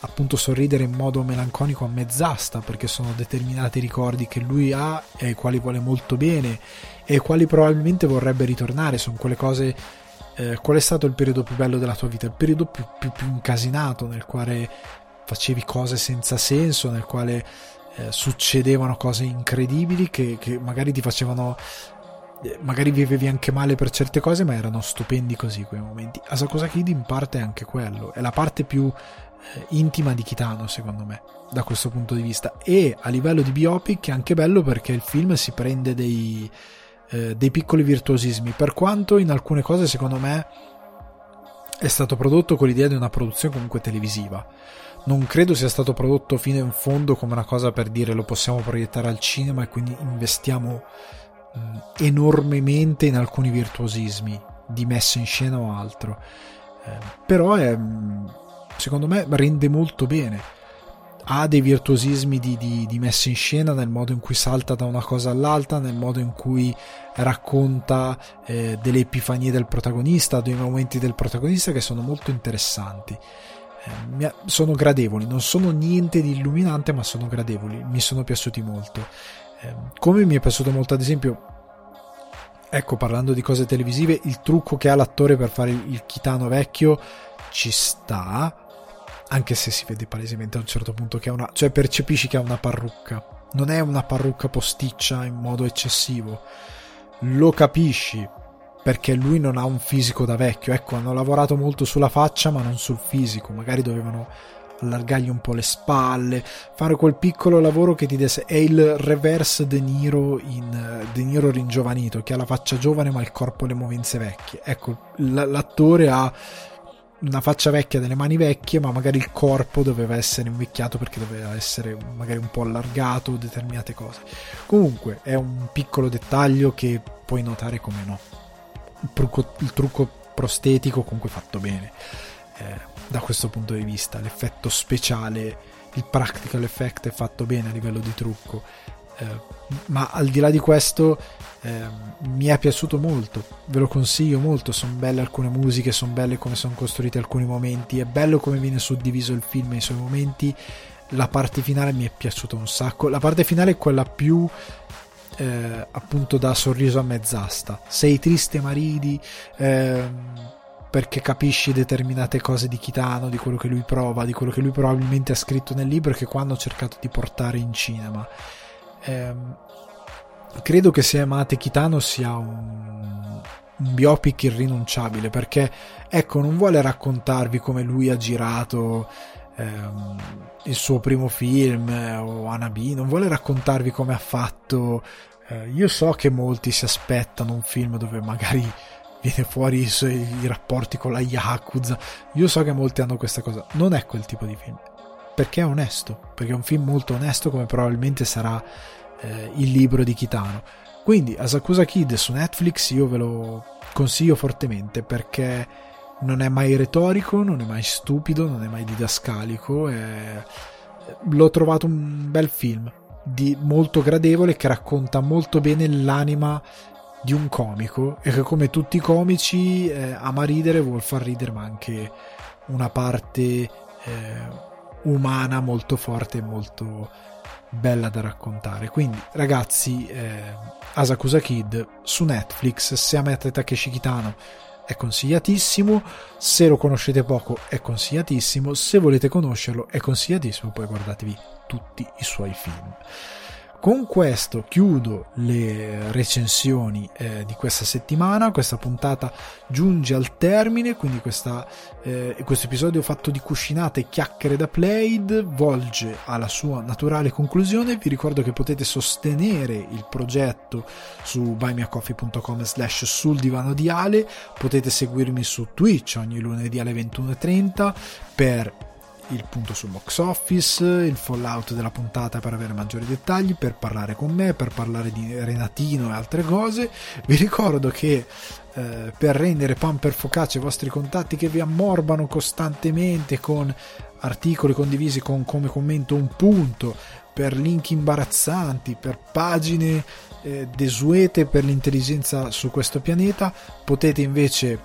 appunto sorridere in modo melanconico a mezz'asta perché sono determinati ricordi che lui ha e ai quali vuole molto bene e ai quali probabilmente vorrebbe ritornare sono quelle cose eh, qual è stato il periodo più bello della tua vita, il periodo più, più, più incasinato nel quale facevi cose senza senso, nel quale eh, succedevano cose incredibili che, che magari ti facevano eh, magari vivevi anche male per certe cose, ma erano stupendi così quei momenti. Asakusa Kid in parte è anche quello, è la parte più eh, intima di Kitano, secondo me, da questo punto di vista. E a livello di biopic è anche bello perché il film si prende dei, eh, dei piccoli virtuosismi, per quanto in alcune cose secondo me è stato prodotto con l'idea di una produzione comunque televisiva. Non credo sia stato prodotto fino in fondo come una cosa per dire lo possiamo proiettare al cinema e quindi investiamo mh, mm, enormemente in alcuni virtuosismi di messa in scena o altro. Eh, però è, mm, secondo me rende molto bene ha dei virtuosismi di, di, di, messa in scena nel modo in cui salta da una cosa all'altra, nel modo in cui racconta eh, delle epifanie del protagonista, dei momenti del protagonista che sono molto interessanti. Eh, sono gradevoli, non sono niente di illuminante, ma sono gradevoli, mi sono piaciuti molto. Eh, come mi è piaciuto molto, ad esempio, ecco, parlando di cose televisive, il trucco che ha l'attore per fare il, chitano vecchio ci sta anche se si vede palesemente a un certo punto che ha una cioè percepisci che ha una parrucca. Non è una parrucca posticcia in modo eccessivo. Lo capisci perché lui non ha un fisico da vecchio. Ecco hanno lavorato molto sulla faccia ma non sul fisico. Magari dovevano allargargli un po' le spalle fare quel piccolo lavoro che ti desse è il reverse De Niro in De Niro ringiovanito che ha la faccia giovane ma il corpo e le movenze vecchie. Ecco l'attore ha una faccia vecchia, delle mani vecchie, ma magari il corpo doveva essere invecchiato perché doveva essere magari un po' allargato, determinate cose. Comunque è un piccolo dettaglio che puoi notare come no. Il trucco, il trucco prostetico comunque fatto bene eh, da questo punto di vista. L'effetto speciale, il practical effect è fatto bene a livello di trucco. Eh, ma al di là di questo eh, mi è piaciuto molto, ve lo consiglio molto, sono belle alcune musiche, sono belle come sono costruiti alcuni momenti, è bello come viene suddiviso il film nei suoi momenti, la parte finale mi è piaciuta un sacco, la parte finale è quella più eh, appunto da sorriso a mezz'asta, sei triste ma ridi, ehm, perché capisci determinate cose di Kitano, di quello che lui prova, di quello che lui probabilmente ha scritto nel libro e che qua hanno cercato di portare in cinema ehm, credo che Se amate Kitano sia un, un biopic irrinunciabile perché ecco non vuole raccontarvi come lui ha girato ehm, il suo primo film eh, o Anabi non vuole raccontarvi come ha fatto eh, io so che molti si aspettano un film dove magari viene fuori i i rapporti con la Yakuza. Io so che molti hanno questa cosa. Non è quel tipo di film. Perché è onesto. Perché è un film molto onesto, come probabilmente sarà eh, il libro di Kitano. Quindi Asakusa Kid su Netflix io ve lo consiglio fortemente perché non è mai retorico, non è mai stupido, non è mai didascalico. È... L'ho trovato un bel film, molto gradevole, che racconta molto bene l'anima di un comico e che come tutti i comici eh, ama ridere, vuol far ridere, ma anche una parte eh, umana molto forte e molto bella da raccontare. Quindi, ragazzi, eh, Asakusa Kid su Netflix, se amate Takeshi Kitano è consigliatissimo, se lo conoscete poco è consigliatissimo, se volete conoscerlo è consigliatissimo, poi guardatevi tutti i suoi film. Con questo chiudo le recensioni eh, di questa settimana, questa puntata giunge al termine, quindi questa, eh, questo episodio fatto di cuscinate e chiacchiere da Played volge alla sua naturale conclusione. Vi ricordo che potete sostenere il progetto su buymeacoffee.com slash sul divano di Ale, potete seguirmi su Twitch ogni lunedì alle 21.30 per il punto sul box office, il fallout della puntata per avere maggiori dettagli, per parlare con me, per parlare di Renatino e altre cose. Vi ricordo che eh, per rendere pan focaccia i vostri contatti che vi ammorbano costantemente con articoli condivisi con come commento un punto, per link imbarazzanti, per pagine eh, desuete per l'intelligenza su questo pianeta, potete invece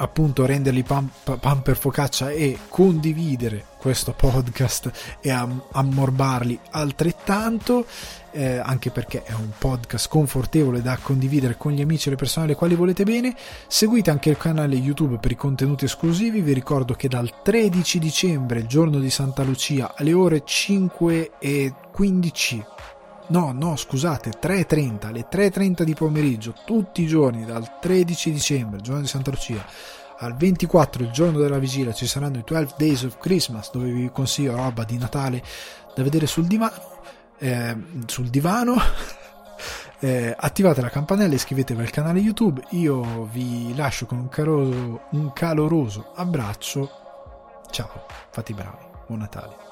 appunto renderli pan, pan, per focaccia e condividere questo podcast e am- ammorbarli altrettanto eh, anche perché è un podcast confortevole da condividere con gli amici e le persone alle quali volete bene. Seguite anche il canale youtube per i contenuti esclusivi. Vi ricordo che dal 13 dicembre giorno di Santa Lucia alle ore 5 e 15 no, no, scusate, 3.30, alle 3.30 di pomeriggio, tutti i giorni, dal 13 dicembre, giorno di Santa Lucia, al 24, il giorno della vigilia, ci saranno i 12 Days of Christmas, dove vi consiglio roba di Natale da vedere sul divano, eh, sul divano. Eh, attivate la campanella, iscrivetevi al canale YouTube. Io vi lascio con un, caroso, un caloroso abbraccio. Ciao, fate i bravi, buon Natale.